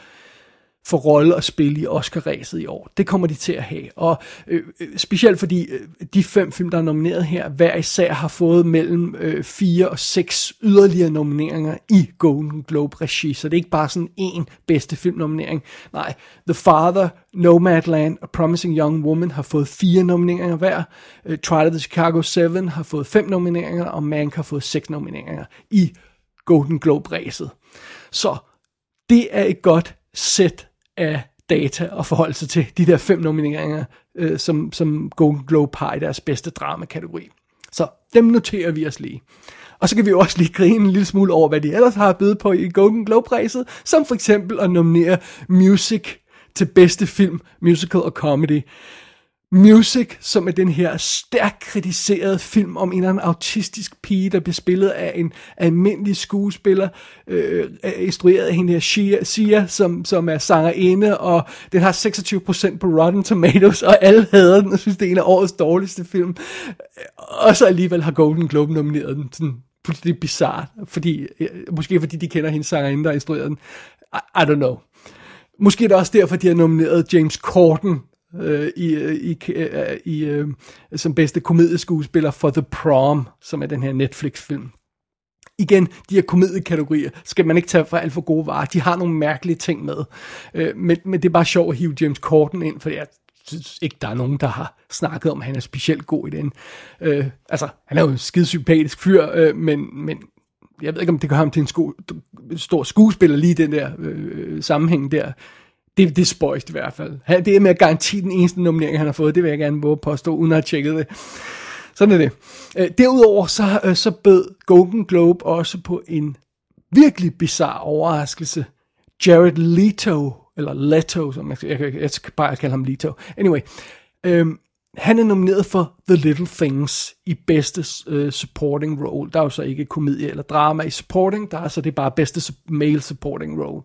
[SPEAKER 2] for rolle at spille i Oscar-ræset i år. Det kommer de til at have. Og øh, øh, specielt fordi øh, de fem film, der er nomineret her, hver især har fået mellem øh, fire og seks yderligere nomineringer i Golden Globe-regi. Så det er ikke bare sådan en bedste filmnominering. Nej, The Father, Nomadland og Promising Young Woman har fået fire nomineringer hver. Øh, Trial of the Chicago 7 har fået fem nomineringer, og Mank har fået seks nomineringer i Golden Globe-ræset. Så det er et godt sæt af data og forholde sig til de der fem nomineringer, øh, som, som Golden Globe har i deres bedste dramakategori. Så dem noterer vi os lige. Og så kan vi også lige grine en lille smule over, hvad de ellers har at på i Golden Globe-ræset, som for eksempel at nominere music til bedste film, musical og comedy. Music, som er den her stærkt kritiserede film om en eller anden autistisk pige, der bliver spillet af en almindelig skuespiller, øh, instrueret af hende her Shia, Sia, som, som er sangerinde, og den har 26% på Rotten Tomatoes, og alle hader den, og synes, det er en af årets dårligste film. Og så alligevel har Golden Globe nomineret den sådan fuldstændig bizart, fordi, øh, måske fordi de kender hendes sangerinde, der har instrueret den. I, I don't know. Måske er det også derfor, de har nomineret James Corden øh, i, øh, i, øh, i, øh, som bedste komedieskuespiller for The Prom, som er den her Netflix-film. Igen, de her komediekategorier skal man ikke tage for alt for gode varer. De har nogle mærkelige ting med. Øh, men, men det er bare sjovt at hive James Corden ind, for jeg synes ikke, der er nogen, der har snakket om, at han er specielt god i den. Øh, altså, han er jo en skide sympatisk fyr, øh, men, men jeg ved ikke, om det gør ham til en sko- stor skuespiller lige den der øh, sammenhæng der. Det, det er spøjst i hvert fald. Det er med at garanti den eneste nominering, han har fået. Det vil jeg gerne våge påstå, uden at have tjekket det. Sådan er det. Øh, derudover så, øh, så bød Golden Globe også på en virkelig bizarre overraskelse. Jared Leto, eller Leto, som jeg, jeg, jeg, jeg skal bare kalde ham Leto. Anyway, øhm, han er nomineret for The Little Things i bedste uh, supporting role. Der er jo så ikke komedie eller drama i supporting, der er så det er bare bedste male supporting role.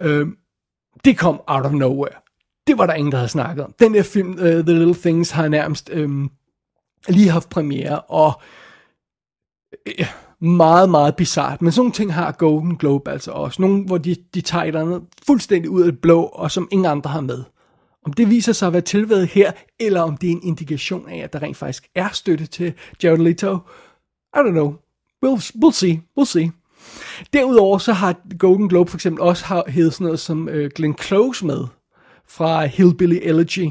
[SPEAKER 2] Øhm, det kom out of nowhere. Det var der ingen, der havde snakket om. Den der film, uh, The Little Things, har nærmest øhm, lige haft premiere, og øh, meget, meget bizart. Men sådan nogle ting har Golden Globe altså også. Nogle, hvor de, de tager et andet fuldstændig ud af det blå, og som ingen andre har med. Om det viser sig at være tilværet her, eller om det er en indikation af, at der rent faktisk er støtte til Jared Leto, I don't know. We'll, we'll see. We'll see. Derudover så har Golden Globe for eksempel også hævet sådan noget som øh, Glenn Close med fra Hillbilly Elegy,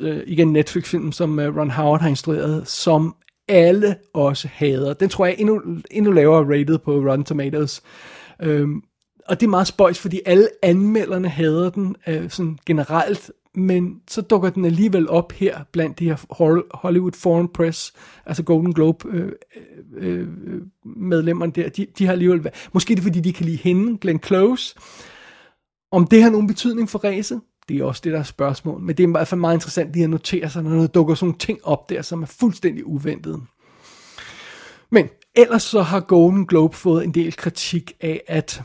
[SPEAKER 2] øh, igen Netflix-film, som øh, Ron Howard har instrueret, som alle også hader. Den tror jeg er endnu, endnu lavere rated på Rotten Tomatoes. Øhm, og det er meget spøjs, fordi alle anmelderne hader den øh, sådan generelt, men så dukker den alligevel op her blandt de her Hollywood Foreign Press, altså Golden Globe øh, øh, øh, medlemmerne der, de, de har alligevel været, måske er det fordi de kan lide hende, Glenn Close, om det har nogen betydning for ræset, det er også det, der er spørgsmål, men det er i hvert fald meget interessant lige at notere sig, når der dukker sådan nogle ting op der, som er fuldstændig uventede. Men ellers så har Golden Globe fået en del kritik af, at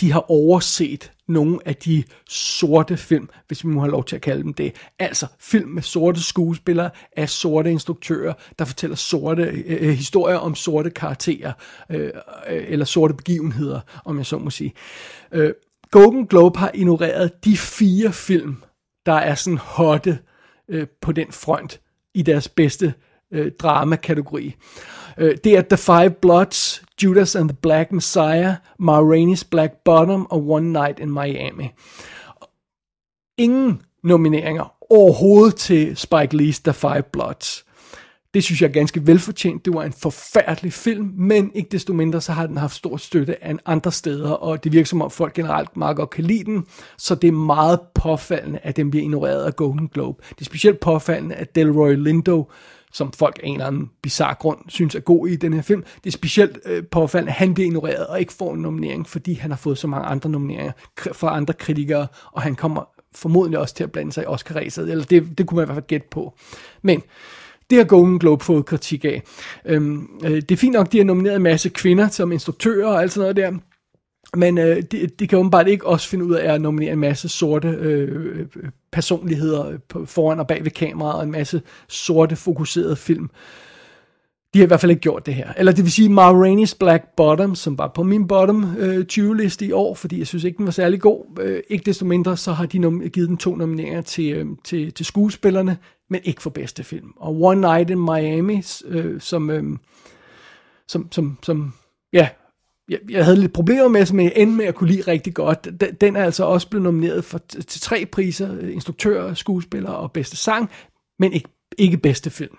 [SPEAKER 2] de har overset nogle af de sorte film, hvis vi må have lov til at kalde dem det. Altså film med sorte skuespillere af sorte instruktører, der fortæller sorte øh, øh, historier om sorte karakterer, øh, øh, eller sorte begivenheder, om jeg så må sige. Øh, Golden Globe har ignoreret de fire film, der er sådan hotte øh, på den front i deres bedste øh, drama-kategori. Øh, det er The Five Bloods, Judas and the Black Messiah, Ma Rainey's Black Bottom og One Night in Miami. Ingen nomineringer overhovedet til Spike Lee's The Five Bloods. Det synes jeg er ganske velfortjent. Det var en forfærdelig film, men ikke desto mindre, så har den haft stor støtte af andre steder, og det virker som om folk generelt meget godt kan lide den, så det er meget påfaldende, at den bliver ignoreret af Golden Globe. Det er specielt påfaldende, at Delroy Lindo, som folk af en eller anden bizarre grund synes er god i den her film, det er specielt øh, påfaldende, at han bliver ignoreret og ikke får en nominering, fordi han har fået så mange andre nomineringer fra andre kritikere, og han kommer formodentlig også til at blande sig i Oscar-ræset, eller det, det kunne man i hvert fald gætte på. Men det har Golden Globe fået kritik af. Øhm, øh, det er fint nok, de har nomineret en masse kvinder som instruktører og alt sådan noget der, men øh, de, de kan åbenbart ikke også finde ud af at nominere en masse sorte øh, øh personligheder foran og bag ved kameraet, og en masse sorte fokuserede film. De har i hvert fald ikke gjort det her. Eller det vil sige, Ma Rainey's Black Bottom, som var på min bottom øh, 20-liste i år, fordi jeg synes ikke, den var særlig god. Øh, ikke desto mindre, så har de nom- givet den to nomineringer til, øh, til, til skuespillerne, men ikke for bedste film. Og One Night in Miami, øh, som, øh, som, som, som, ja, jeg, jeg havde lidt problemer med, som jeg endte med at kunne lide rigtig godt. Den, den er altså også blevet nomineret for, til tre priser, øh, instruktør, skuespiller og bedste sang, men ikke, ikke bedste film.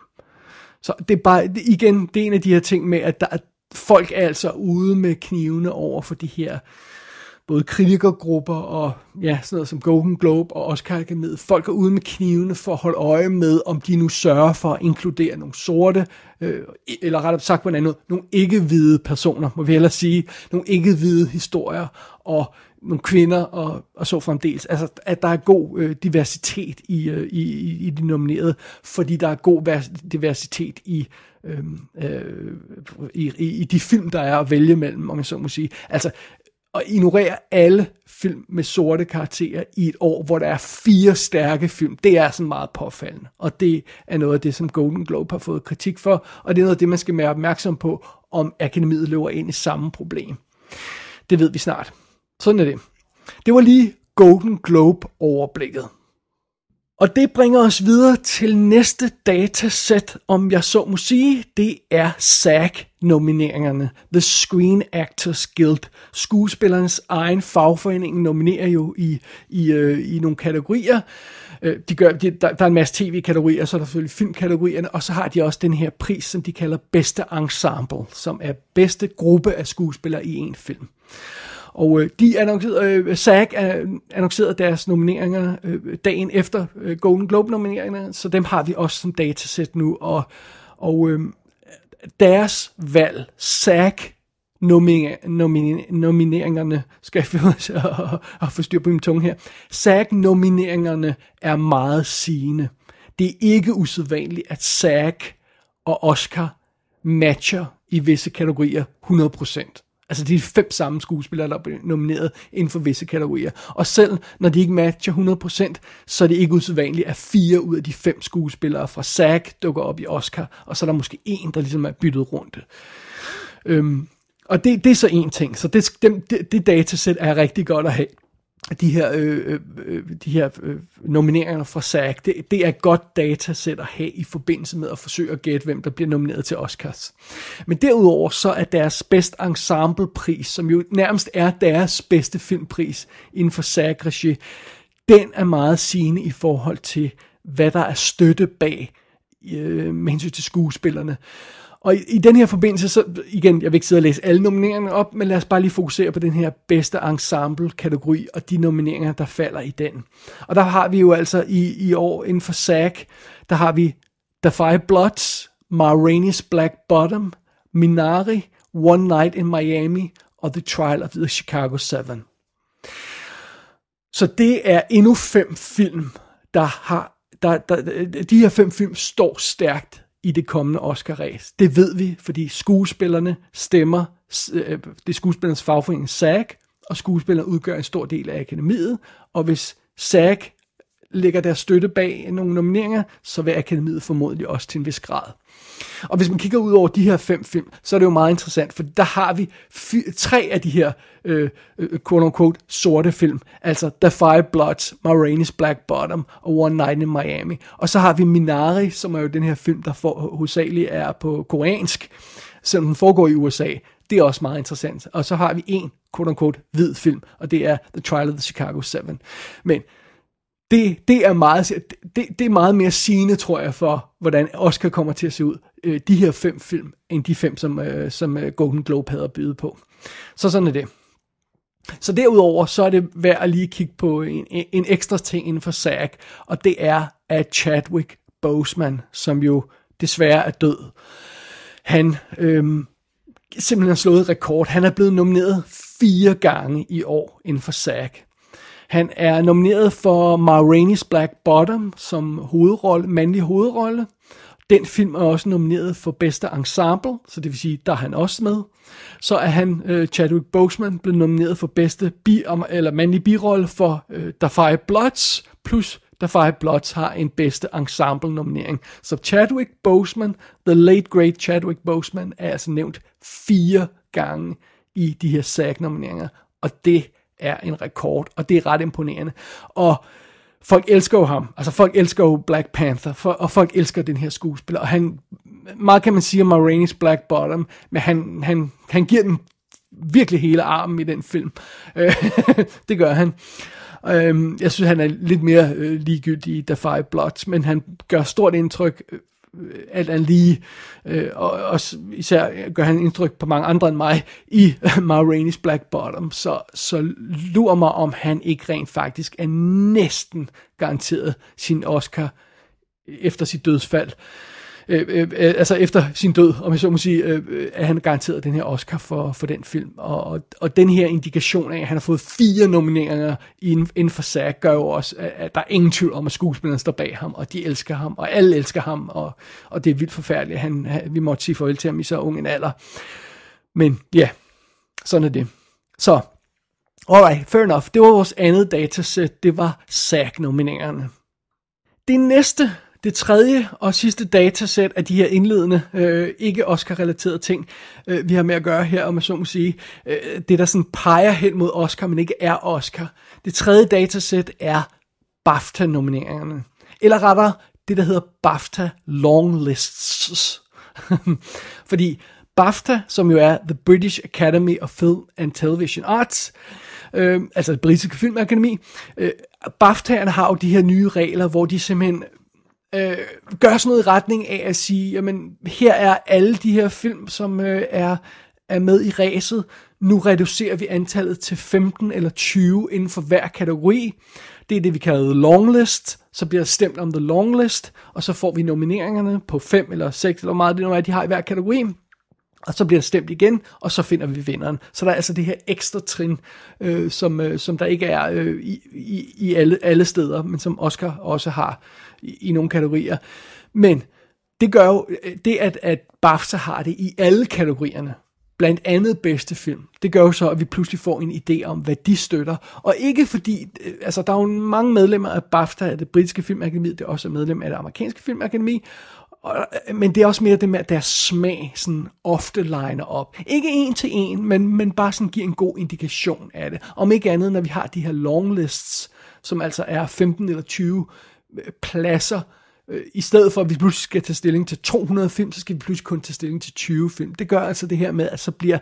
[SPEAKER 2] Så det er bare, igen, det er en af de her ting med, at der, folk er altså ude med knivene over for de her både kritikergrupper og ja, sådan noget som Golden Globe og Oscar med Folk er ude med knivene for at holde øje med, om de nu sørger for at inkludere nogle sorte, øh, eller rettere sagt på en anden måde, nogle ikke-hvide personer, må vi ellers sige, nogle ikke-hvide historier, og nogle kvinder og, og så fremdeles. Altså, at der er god øh, diversitet i, øh, i, i de nominerede, fordi der er god diversitet i, øh, øh, i, i, i de film, der er at vælge mellem, om jeg så må sige. Altså, at ignorere alle film med sorte karakterer i et år, hvor der er fire stærke film, det er sådan meget påfaldende. Og det er noget af det, som Golden Globe har fået kritik for, og det er noget af det, man skal være opmærksom på, om akademiet løber ind i samme problem. Det ved vi snart. Sådan er det. Det var lige Golden Globe overblikket. Og det bringer os videre til næste datasæt, om jeg så må sige, det er SAG-nomineringerne. The Screen Actors Guild. Skuespillernes egen fagforening nominerer jo i, i, øh, i nogle kategorier. Øh, de gør, de, der, der er en masse tv-kategorier, så er der selvfølgelig filmkategorierne, og så har de også den her pris, som de kalder bedste ensemble, som er bedste gruppe af skuespillere i en film. Og øh, de annoncerede, øh, SAG annoncerede deres nomineringer øh, dagen efter øh, Golden Globe nomineringerne, så dem har vi også som datasæt nu, og, og øh, deres valg, SAG nomineringerne, skal jeg finde at få styr på min tunge her, SAG-nomineringerne er meget sigende. Det er ikke usædvanligt, at SAG og Oscar matcher i visse kategorier 100%. Altså de fem samme skuespillere, der er nomineret inden for visse kategorier. Og selv når de ikke matcher 100%, så er det ikke usædvanligt, at fire ud af de fem skuespillere fra SAG dukker op i Oscar, og så er der måske en, der ligesom er byttet rundt. Øhm, og det, det er så en ting, så det, det, det datasæt er rigtig godt at have de her, øh, øh, øh, de her øh, nomineringer fra SAG, det, det er et godt datasæt at have i forbindelse med at forsøge at gætte, hvem der bliver nomineret til Oscars. Men derudover så er deres Best Ensemble pris, som jo nærmest er deres bedste filmpris inden for SAG-regi, den er meget sigende i forhold til, hvad der er støtte bag øh, med hensyn til skuespillerne. Og i, i den her forbindelse, så igen, jeg vil ikke sidde og læse alle nomineringerne op, men lad os bare lige fokusere på den her bedste ensemble-kategori, og de nomineringer, der falder i den. Og der har vi jo altså i, i år inden for SAG, der har vi The Five Bloods, Ma Rainey's Black Bottom, Minari, One Night in Miami og The Trial of the Chicago 7. Så det er endnu fem film, der har, der, der, de her fem film står stærkt i det kommende Oscar-ræs. Det ved vi, fordi skuespillerne stemmer, øh, det er skuespillernes fagforening SAG, og skuespillerne udgør en stor del af akademiet, og hvis SAG lægger deres støtte bag nogle nomineringer, så vil akademiet formodentlig også til en vis grad. Og hvis man kigger ud over de her fem film, så er det jo meget interessant, for der har vi fy- tre af de her øh, øh, quote-unquote sorte film, altså The Five Bloods, Ma Rainey's Black Bottom og One Night in Miami. Og så har vi Minari, som er jo den her film, der for, hovedsageligt er på koreansk, selvom den foregår i USA. Det er også meget interessant. Og så har vi en quote-unquote hvid film, og det er The Trial of the Chicago 7. Men det, det, er meget, det, det er meget mere sigende, tror jeg, for hvordan Oscar kommer til at se ud. Øh, de her fem film, end de fem, som, øh, som øh, Golden Globe havde at byde på. Så sådan er det. Så derudover, så er det værd at lige kigge på en, en ekstra ting inden for SAG, og det er, at Chadwick Boseman, som jo desværre er død, han øhm, simpelthen har slået rekord. Han er blevet nomineret fire gange i år inden for SAG. Han er nomineret for Ma Rainey's Black Bottom som hovedrolle, mandlig hovedrolle. Den film er også nomineret for bedste ensemble, så det vil sige, der er han også med. Så er han, øh, Chadwick Boseman, blevet nomineret for bedste bi, eller mandlig birolle for øh, The Five Bloods, plus The Five Bloods har en bedste ensemble nominering. Så Chadwick Boseman, the late great Chadwick Boseman, er altså nævnt fire gange i de her SAG-nomineringer, og det er en rekord, og det er ret imponerende. Og folk elsker jo ham. Altså folk elsker jo Black Panther, for, og folk elsker den her skuespiller. Og han, meget kan man sige om Marainis Black Bottom, men han, han, han giver den virkelig hele armen i den film. Øh, det gør han. Øhm, jeg synes, han er lidt mere øh, ligegyldig i The Five Bloods, men han gør stort indtryk Øh, alt andet lige, øh, og også især gør han indtryk på mange andre end mig, i Ma Rainey's Black Bottom, så, så lurer mig, om han ikke rent faktisk er næsten garanteret sin Oscar efter sit dødsfald. Øh, Øh, øh, øh, altså efter sin død, om jeg så må sige, øh, øh, er han garanteret den her Oscar for, for den film. Og, og, og den her indikation af, at han har fået fire nomineringer inden for SAG, gør jo også, at, at der er ingen tvivl om, at skuespillerne står bag ham, og de elsker ham, og alle elsker ham, og, og det er vildt forfærdeligt. Han, han, vi måtte sige farvel til ham i så ung en alder. Men ja, sådan er det. Så, alright, fair enough. Det var vores andet datasæt. Det var SAG-nomineringerne. Det næste det tredje og sidste datasæt af de her indledende, øh, ikke Oscar-relaterede ting, øh, vi har med at gøre her, om jeg så må sige, øh, det der sådan peger hen mod Oscar, men ikke er Oscar. Det tredje datasæt er BAFTA-nomineringerne. Eller rettere, det der hedder BAFTA Longlists. Fordi BAFTA, som jo er The British Academy of Film and Television Arts, øh, altså det britiske filmakademi, øh, BAFTA'erne har jo de her nye regler, hvor de simpelthen øh, gør sådan noget i retning af at sige, jamen her er alle de her film, som øh, er, er med i ræset. Nu reducerer vi antallet til 15 eller 20 inden for hver kategori. Det er det, vi kalder longlist. Så bliver der stemt om the longlist, og så får vi nomineringerne på 5 eller 6 eller hvor meget det nu er, de har i hver kategori. Og så bliver det stemt igen, og så finder vi vinderen. Så der er altså det her ekstra trin, øh, som, øh, som der ikke er øh, i, i, i alle, alle steder, men som Oscar også har i, i nogle kategorier. Men det gør jo, det at, at BAFTA har det i alle kategorierne, blandt andet bedste film, det gør jo så, at vi pludselig får en idé om, hvad de støtter. Og ikke fordi, øh, altså der er jo mange medlemmer af BAFTA, af det britiske filmakademi, det er også medlem af det amerikanske filmakademi, og, øh, men det er også mere det med, at deres smag sådan ofte liner op. Ikke en til en, men, men bare sådan giver en god indikation af det. Om ikke andet, når vi har de her longlists, som altså er 15 eller 20 Øh, pladser, øh, i stedet for at vi pludselig skal tage stilling til 200 film, så skal vi pludselig kun tage stilling til 20 film. Det gør altså det her med, at så bliver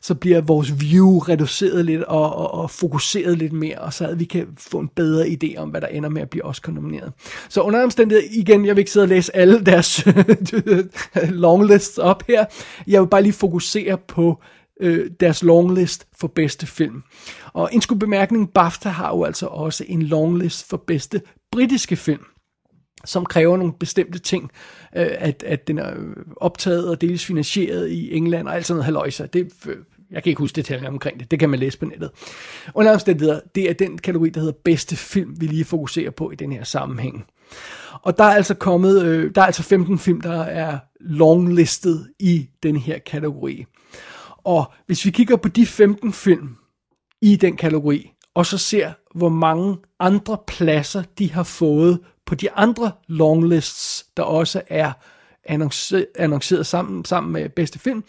[SPEAKER 2] så bliver vores view reduceret lidt og, og, og fokuseret lidt mere, og så at vi kan få en bedre idé om, hvad der ender med at blive Oscar-nomineret. Så under omstændighed, igen, jeg vil ikke sidde og læse alle deres longlists op her. Jeg vil bare lige fokusere på øh, deres longlist for bedste film. Og en skulle bemærkning, BAFTA har jo altså også en longlist for bedste britiske film som kræver nogle bestemte ting, øh, at, at den er optaget og dels finansieret i England og alt sådan noget haløjse. Det, øh, jeg kan ikke huske detaljerne omkring det, det kan man læse på nettet. Under omstændigheder, det er den kategori, der hedder bedste film, vi lige fokuserer på i den her sammenhæng. Og der er altså kommet, øh, der er altså 15 film, der er longlistet i den her kategori. Og hvis vi kigger på de 15 film i den kategori, og så ser, hvor mange andre pladser de har fået på de andre longlists, der også er annonceret, annonceret sammen, sammen med bedste film,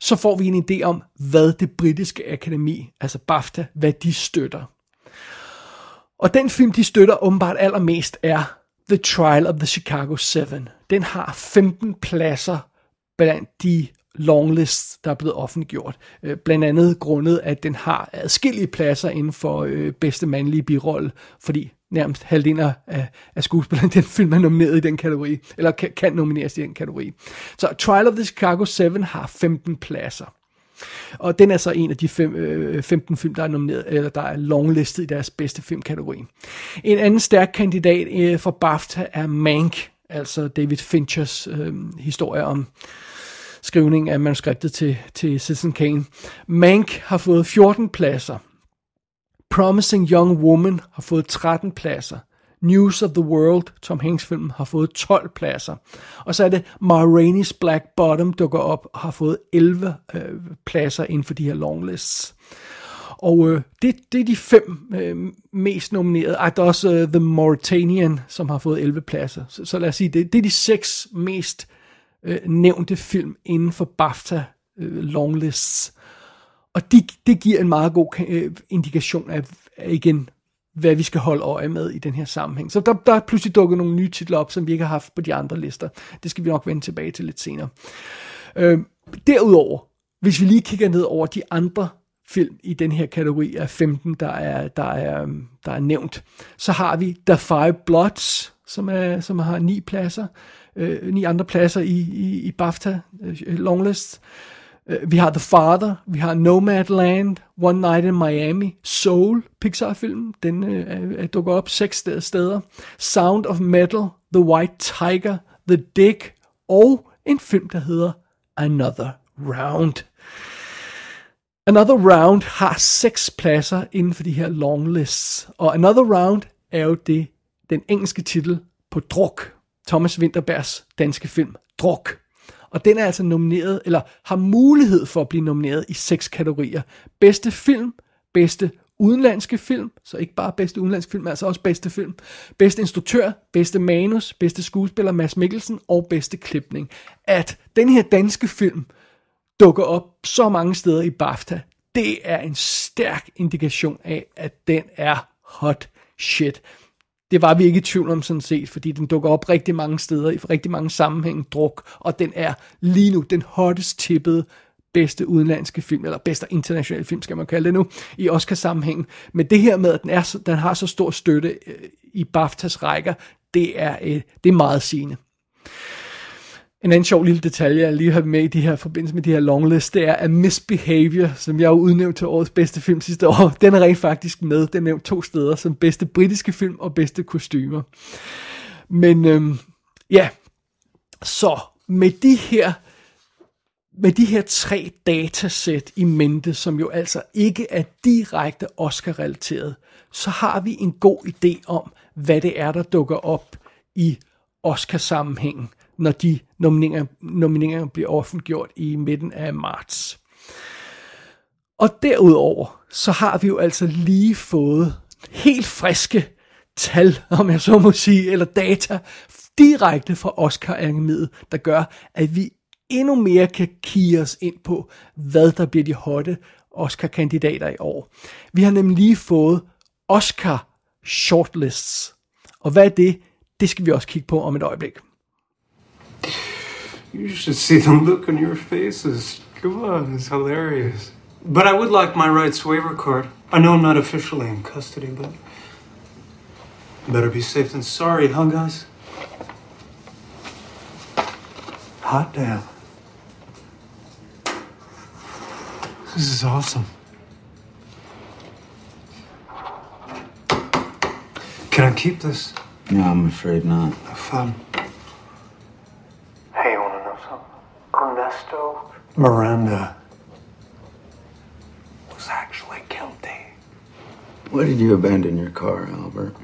[SPEAKER 2] så får vi en idé om, hvad det britiske akademi, altså BAFTA, hvad de støtter. Og den film, de støtter åbenbart allermest, er The Trial of the Chicago 7. Den har 15 pladser blandt de longlist, der er blevet offentliggjort. Øh, blandt andet grundet, at den har adskillige pladser inden for øh, bedste mandlige birolle, fordi nærmest halvdelen af, af skuespillerne den film er nomineret i den kategori, eller kan, kan nomineres i den kategori. Så Trial of the Chicago 7 har 15 pladser. Og den er så en af de fem, øh, 15 film, der er nomineret, eller der er longlistet i deres bedste filmkategori. En anden stærk kandidat øh, for BAFTA er Mank, altså David Finchers øh, historie om skrivning af manuskriptet til, til Citizen Kane. Mank har fået 14 pladser. Promising Young Woman har fået 13 pladser. News of the World, Tom Hanks film, har fået 12 pladser. Og så er det Ma Rainey's Black Bottom dukker op og har fået 11 øh, pladser inden for de her longlists. Og øh, det, det er de fem øh, mest nominerede. Ej, der er også øh, The Mauritanian, som har fået 11 pladser. Så, så lad os sige, det, det er de seks mest øh, nævnte film inden for BAFTA øh, longlists. Og de, det giver en meget god øh, indikation af, af, igen, hvad vi skal holde øje med i den her sammenhæng. Så der, der er pludselig dukket nogle nye titler op, som vi ikke har haft på de andre lister. Det skal vi nok vende tilbage til lidt senere. Øh, derudover, hvis vi lige kigger ned over de andre film i den her kategori af 15, der er, der er, øh, der er nævnt, så har vi The Five Bloods, som, er, som har ni pladser, øh, ni andre pladser i, i, i BAFTA øh, longlist. Øh, vi har The Father, vi har Nomadland, One Night in Miami, Soul, Pixar-filmen, den øh, er, dukker op seks steder, Sound of Metal, The White Tiger, The Dick, og en film, der hedder Another Round. Another Round har seks pladser inden for de her longlists, og Another Round er jo det, den engelske titel på Druk, Thomas Winterbergs danske film Druk. Og den er altså nomineret, eller har mulighed for at blive nomineret i seks kategorier. Bedste film, bedste udenlandske film, så ikke bare bedste udenlandske film, men altså også bedste film, bedste instruktør, bedste manus, bedste skuespiller Mads Mikkelsen og bedste klipning. At den her danske film dukker op så mange steder i BAFTA, det er en stærk indikation af, at den er hot shit. Det var vi ikke i tvivl om sådan set, fordi den dukker op rigtig mange steder, i rigtig mange sammenhænge, druk, og den er lige nu den hottest tippede bedste udenlandske film, eller bedste internationale film, skal man kalde det nu, i Oscar-sammenhæng. Men det her med, at den, er, den har så stor støtte øh, i BAFTAs rækker, det er, øh, det er meget sigende. En anden sjov lille detalje, jeg lige har med i de her forbindelse med de her longlist, det er, at Misbehavior, som jeg jo udnævnte til årets bedste film sidste år, den er rent faktisk med. Den er nævnt to steder, som bedste britiske film og bedste kostymer. Men øhm, ja, så med de her med de her tre datasæt i mente, som jo altså ikke er direkte Oscar-relateret, så har vi en god idé om, hvad det er, der dukker op i Oscar-sammenhængen når de nomineringer, nomineringer bliver offentliggjort i midten af marts. Og derudover, så har vi jo altså lige fået helt friske tal, om jeg så må sige, eller data, direkte fra Oscar Akademiet, der gør, at vi endnu mere kan kigge os ind på, hvad der bliver de hotte Oscar-kandidater i år. Vi har nemlig lige fået Oscar shortlists. Og hvad er det? Det skal vi også kigge på om et øjeblik.
[SPEAKER 7] You should see the look on your faces. Come on, it's hilarious. But I would like my rights waiver card. I know I'm not officially in custody, but better be safe than sorry, huh, guys? Hot damn. This is awesome. Can I keep this?
[SPEAKER 8] No, I'm afraid not.
[SPEAKER 7] Fun. Hey, you wanna know something? Ernesto Miranda was actually guilty.
[SPEAKER 8] Why did you abandon your car, Albert?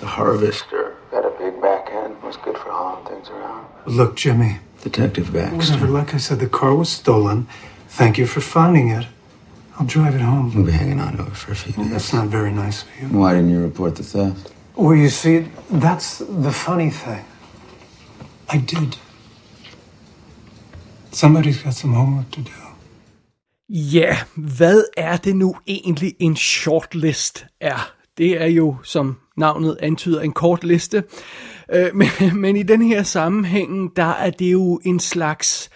[SPEAKER 8] The harvester had a big back end, Was good for hauling things around.
[SPEAKER 7] Look, Jimmy.
[SPEAKER 8] Detective Baxter.
[SPEAKER 7] Whatever, like I said, the car was stolen. Thank you for finding it. I'll drive it home.
[SPEAKER 8] We'll be hanging on to it for a few oh, days.
[SPEAKER 7] That's not very nice of you.
[SPEAKER 8] Why didn't you report the theft?
[SPEAKER 7] Well, you see, that's the funny thing. I did. Somebody's got some homework to do.
[SPEAKER 2] Ja, hvad er det nu egentlig en shortlist er? Det er jo, som navnet antyder, en kort liste. Øh, men, men i den her sammenhæng, der er det jo en slags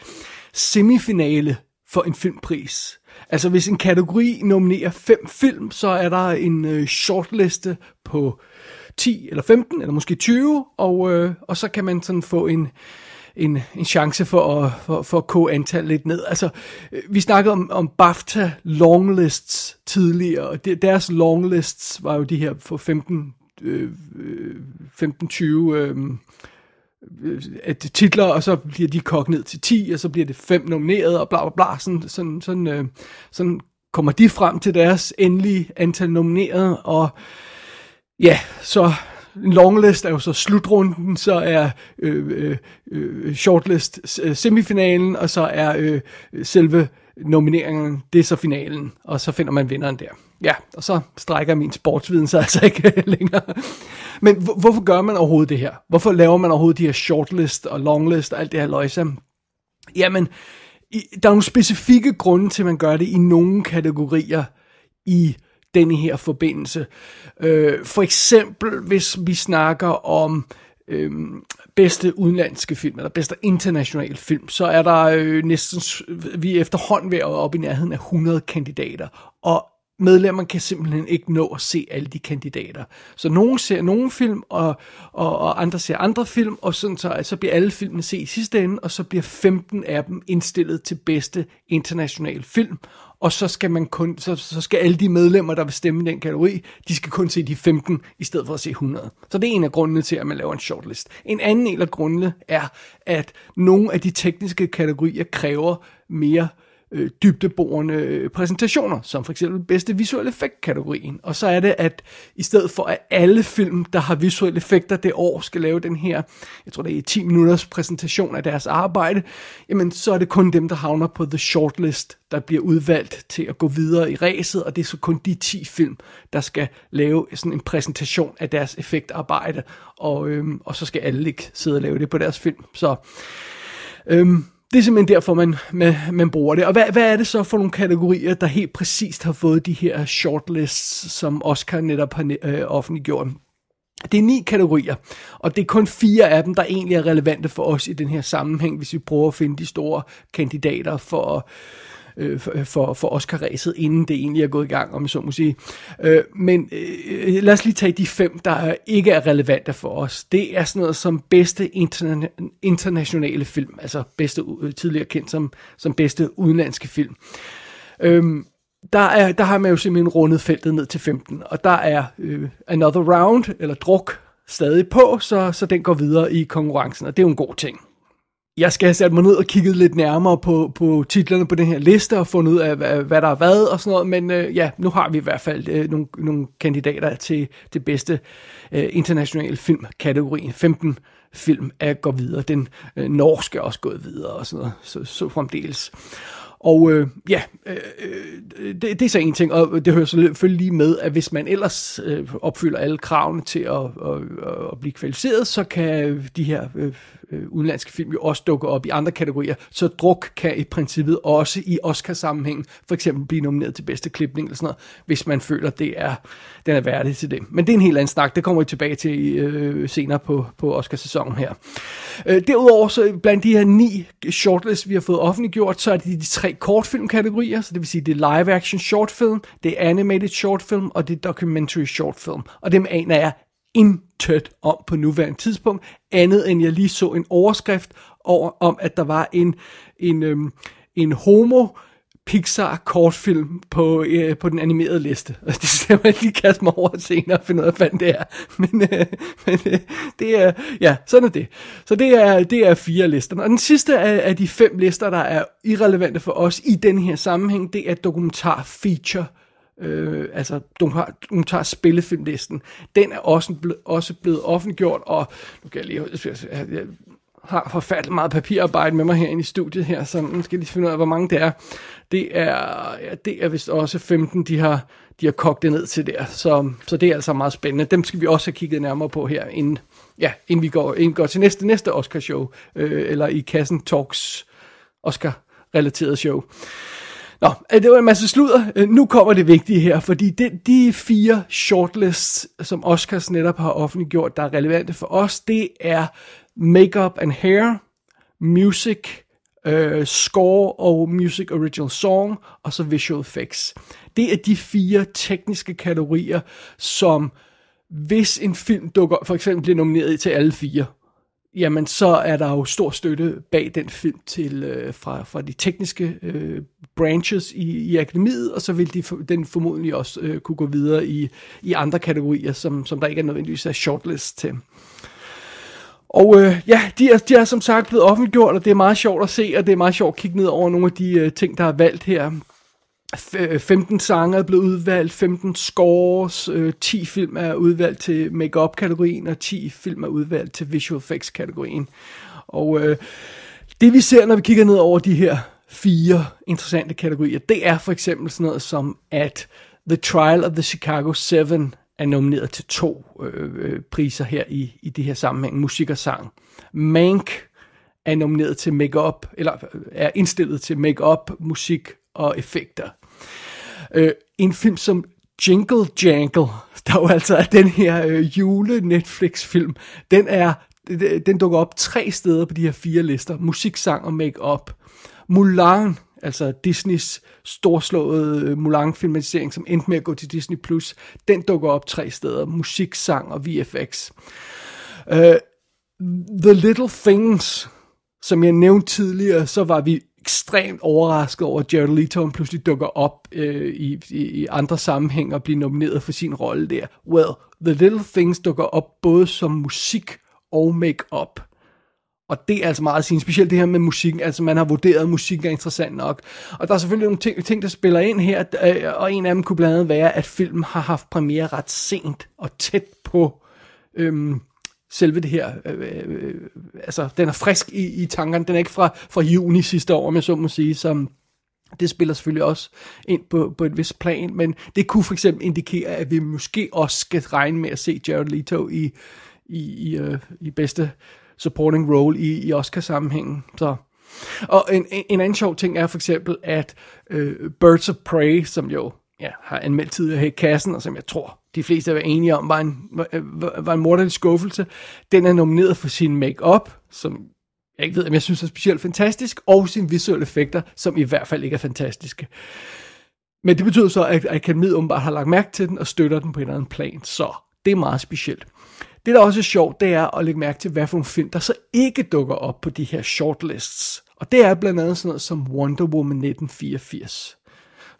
[SPEAKER 2] semifinale for en filmpris. Altså hvis en kategori nominerer fem film, så er der en øh, shortliste på 10 eller 15 eller måske 20, og, øh, og så kan man sådan få en, en, en chance for at, for, for at koge antallet lidt ned. Altså, øh, vi snakkede om, om BAFTA longlists tidligere, og deres longlists var jo de her for 15, øh, 15-20 øh, øh, øh, øh titler, og så bliver de kogt ned til 10, og så bliver det fem nomineret, og bla bla bla, sådan, sådan, sådan, øh, sådan kommer de frem til deres endelige antal nomineret, og ja, så en longlist er jo så slutrunden, så er øh, øh, øh shortlist øh, semifinalen, og så er øh, selve nomineringen, det er så finalen, og så finder man vinderen der. Ja, og så strækker min sportsviden sig altså ikke længere. Men hvorfor gør man overhovedet det her? Hvorfor laver man overhovedet de her shortlist og longlist og alt det her løjse? Jamen, i, der er nogle specifikke grunde til, at man gør det i nogle kategorier i denne her forbindelse. Øh, for eksempel, hvis vi snakker om øh, bedste udenlandske film, eller bedste internationale film, så er der øh, næsten, vi er efterhånden ved at være oppe i nærheden af 100 kandidater, og medlemmer kan simpelthen ikke nå at se alle de kandidater. Så nogen ser nogle film, og, og, og andre ser andre film, og sådan så, så bliver alle filmene set i sidste ende, og så bliver 15 af dem indstillet til bedste internationale film, og så skal man kun, så, så skal alle de medlemmer, der vil stemme i den kategori, de skal kun se de 15, i stedet for at se 100. Så det er en af grundene til, at man laver en shortlist. En anden del af grundene er, at nogle af de tekniske kategorier kræver mere øh, Øh, dybdeborende øh, præsentationer, som for eksempel bedste visuelle effekt-kategorien. Og så er det, at i stedet for at alle film, der har visuelle effekter det år, skal lave den her, jeg tror det er 10 minutters præsentation af deres arbejde, jamen så er det kun dem, der havner på the shortlist, der bliver udvalgt til at gå videre i ræset, og det er så kun de 10 film, der skal lave sådan en præsentation af deres effektarbejde, og, øhm, og så skal alle ikke sidde og lave det på deres film. Så Øhm, det er simpelthen derfor, man, man, man bruger det. Og hvad, hvad er det så for nogle kategorier, der helt præcist har fået de her shortlists, som Oscar netop har øh, offentliggjort? Det er ni kategorier, og det er kun fire af dem, der egentlig er relevante for os i den her sammenhæng, hvis vi prøver at finde de store kandidater for, øh, for, for, Oscar-ræset, inden det egentlig er gået i gang, om så må sige. Øh, men øh, lad os lige tage de fem, der ikke er relevante for os. Det er sådan noget som bedste interna- internationale film, altså bedste, øh, tidligere kendt som, som bedste udenlandske film. Øhm, der, er, der har man jo simpelthen rundet feltet ned til 15, og der er øh, Another Round, eller druk, stadig på, så, så den går videre i konkurrencen, og det er jo en god ting. Jeg skal have sat mig ned og kigget lidt nærmere på, på titlerne på den her liste og fundet ud af, hvad, hvad der er hvad og sådan noget, men øh, ja, nu har vi i hvert fald øh, nogle, nogle kandidater til det bedste øh, internationale filmkategori. 15 film er går videre. Den øh, norske er også gået videre og sådan noget, så, så fremdeles. Og øh, ja, øh, øh, det, det er så en ting, og det hører selvfølgelig lige med, at hvis man ellers øh, opfylder alle kravene til at, at, at, at blive kvalificeret, så kan de her øh, øh, udenlandske film jo også dukke op i andre kategorier. Så druk kan i princippet også i Oscar-sammenhæng for eksempel blive nomineret til bedste klipning eller sådan noget, hvis man føler, det er, den er værdig til det. Men det er en helt anden snak, det kommer vi tilbage til øh, senere på, på Oscar-sæsonen her. Øh, derudover, så blandt de her ni shortlists, vi har fået offentliggjort, så er det de tre kortfilmkategorier, så det vil sige, det er live action short film, det er animated short film, og det er documentary short film. Og dem aner jeg intet om på nuværende tidspunkt, andet end jeg lige så en overskrift over, om, at der var en, en, øhm, en homo Pixar kortfilm på, øh, på den animerede liste. Og det skal man lige kaste mig over senere og finde ud af, hvad det er. Men, øh, men øh, det er, ja, sådan er det. Så det er, det er fire lister. Og den sidste af, af de fem lister, der er irrelevante for os i den her sammenhæng, det er dokumentar feature øh, altså du har, du tager spillefilmlisten, den er også, ble, også blevet offentliggjort, og nu kan jeg lige, jeg, jeg, har forfærdeligt meget papirarbejde med mig herinde i studiet her, så nu skal jeg lige finde ud af, hvor mange det er. Det er, ja, det er vist også 15, de har, de har kogt det ned til der, så, så det er altså meget spændende. Dem skal vi også have kigget nærmere på her, inden, ja, inden vi går, inden vi går til næste, næste Oscar-show, øh, eller i Kassen Talks Oscar-relateret show. Nå, øh, det var en masse sludder. Øh, nu kommer det vigtige her, fordi det, de fire shortlists, som Oscars netop har offentliggjort, der er relevante for os, det er Makeup and Hair, Music, øh, Score og Music Original Song, og så Visual Effects. Det er de fire tekniske kategorier, som hvis en film dukker, for eksempel bliver nomineret til alle fire, jamen så er der jo stor støtte bag den film til øh, fra, fra de tekniske øh, branches i, i akademiet, og så vil de, for- den formodentlig også øh, kunne gå videre i, i andre kategorier, som, som der ikke er nødvendigvis er shortlist til. Og øh, ja, de er, de er som sagt blevet offentliggjort, og det er meget sjovt at se, og det er meget sjovt at kigge ned over nogle af de øh, ting, der er valgt her. 15 øh, sange er blevet udvalgt, 15 scores, øh, 10 film er udvalgt til make-up-kategorien, og 10 film er udvalgt til visual effects-kategorien. Og øh, det vi ser, når vi kigger ned over de her fire interessante kategorier, det er for eksempel sådan noget som, at The Trial of the Chicago 7 er nomineret til to øh, øh, priser her i, i det her sammenhæng, musik og sang. Mank er nomineret til make-up, eller er indstillet til make-up, musik og effekter. Øh, en film som Jingle Jangle, der jo altså er den her øh, jule Netflix film, den er den dukker op tre steder på de her fire lister. Musik, sang og make-up. Mulan, altså Disneys storslåede øh, Mulan-filmatisering, som endte med at gå til Disney+, Plus, den dukker op tre steder. Musik, sang og VFX. Øh, The Little Things, som jeg nævnte tidligere, så var vi ekstremt overrasket over, at Jared Leto pludselig dukker op øh, i, i, i andre sammenhæng og bliver nomineret for sin rolle der. Well, The Little Things dukker op både som musik og make-up. Og det er altså meget sin specielt det her med musikken, altså man har vurderet, at musikken er interessant nok. Og der er selvfølgelig nogle ting, ting der spiller ind her, øh, og en af dem kunne blandt andet være, at filmen har haft premiere ret sent og tæt på øhm, selve det her, øh, øh, altså den er frisk i, i tankerne, den er ikke fra, fra juni sidste år, om jeg så må sige, som det spiller selvfølgelig også ind på, på et vist plan, men det kunne for eksempel indikere, at vi måske også skal regne med at se Jared Leto i, i, i, øh, i bedste supporting role i, i Oscar-sammenhængen. Så. Og en, en en anden sjov ting er for eksempel, at øh, Birds of Prey, som jo ja, har anmeldt tidligere her i kassen, og som jeg tror, de fleste er enige om, var en, var, var en morderlig skuffelse, den er nomineret for sin make-up, som jeg ikke ved, om jeg synes er specielt fantastisk, og sine visuelle effekter, som i hvert fald ikke er fantastiske. Men det betyder så, at Akademiet åbenbart har lagt mærke til den og støtter den på en eller anden plan. Så det er meget specielt. Det, der også er sjovt, det er at lægge mærke til, hvad for nogle film, der så ikke dukker op på de her shortlists. Og det er blandt andet sådan noget som Wonder Woman 1984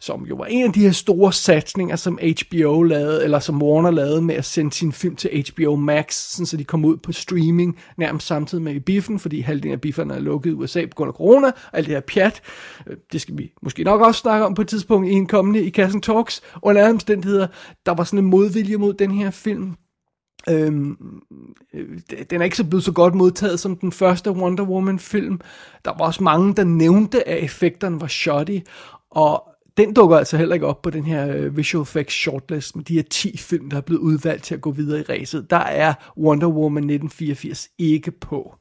[SPEAKER 2] som jo var en af de her store satsninger, som HBO lavede, eller som Warner lavede med at sende sin film til HBO Max, sådan så de kom ud på streaming nærmest samtidig med i biffen, fordi halvdelen af bifferne er lukket i USA på grund af corona, og alt det her pjat. Øh, det skal vi måske nok også snakke om på et tidspunkt i en kommende i Kassen Talks. Under alle omstændigheder, der var sådan en modvilje mod den her film, Øhm, øh, den er ikke så blevet så godt modtaget som den første Wonder Woman film. Der var også mange, der nævnte, at effekterne var shoddy, og den dukker altså heller ikke op på den her øh, visual effects shortlist med de her 10 film, der er blevet udvalgt til at gå videre i ræset. Der er Wonder Woman 1984 ikke på.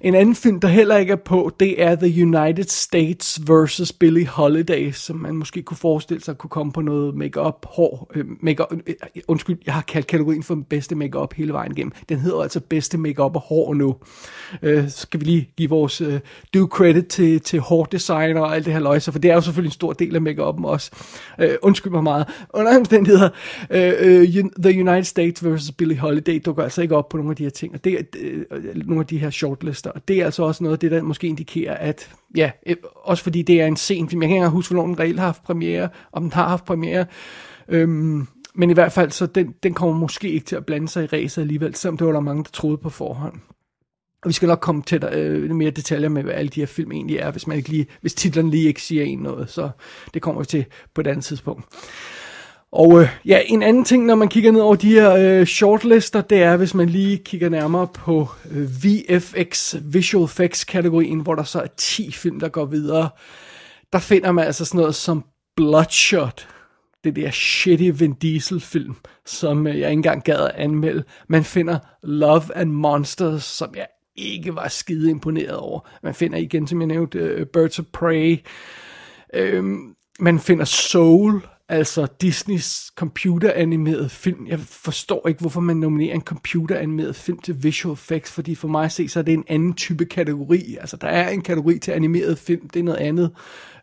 [SPEAKER 2] En anden film, der heller ikke er på, det er The United States vs. Billie Holiday, som man måske kunne forestille sig kunne komme på noget make-up, hår, øh, make øh, øh, undskyld, jeg har kaldt kategorien for bedste make-up hele vejen igennem. Den hedder altså bedste make-up og hår nu. Øh, så skal vi lige give vores øh, due credit til, til hårdesigner og alt det her løjser, for det er jo selvfølgelig en stor del af make-up'en også. Øh, undskyld mig meget. Under omstændigheder, øh, øh The United States vs. Billie Holiday dukker altså ikke op på nogle af de her ting, og det er øh, øh nogle af de her shortlister, og det er altså også noget af det, der måske indikerer, at ja, øh, også fordi det er en sen film, jeg kan ikke engang huske, hvornår den reelt har haft premiere, om den har haft premiere, øhm, men i hvert fald, så den, den kommer måske ikke til at blande sig i ræset alligevel, selvom det var der mange, der troede på forhånd. Og vi skal nok komme til øh, mere detaljer med, hvad alle de her film egentlig er, hvis, man ikke lige, hvis titlen lige ikke siger en noget, så det kommer vi til på et andet tidspunkt. Og øh, ja, en anden ting, når man kigger ned over de her øh, shortlister, det er, hvis man lige kigger nærmere på øh, VFX, Visual Effects kategorien, hvor der så er 10 film, der går videre. Der finder man altså sådan noget som Bloodshot, det der shitty Vin Diesel film, som øh, jeg ikke engang gad at anmelde. Man finder Love and Monsters, som jeg ikke var skide imponeret over. Man finder igen, som jeg nævnte, øh, Birds of Prey. Øh, man finder Soul, altså Disneys computeranimerede film. Jeg forstår ikke, hvorfor man nominerer en computeranimeret film til visual effects, fordi for mig at se, så er det en anden type kategori. Altså, der er en kategori til animeret film, det er noget andet.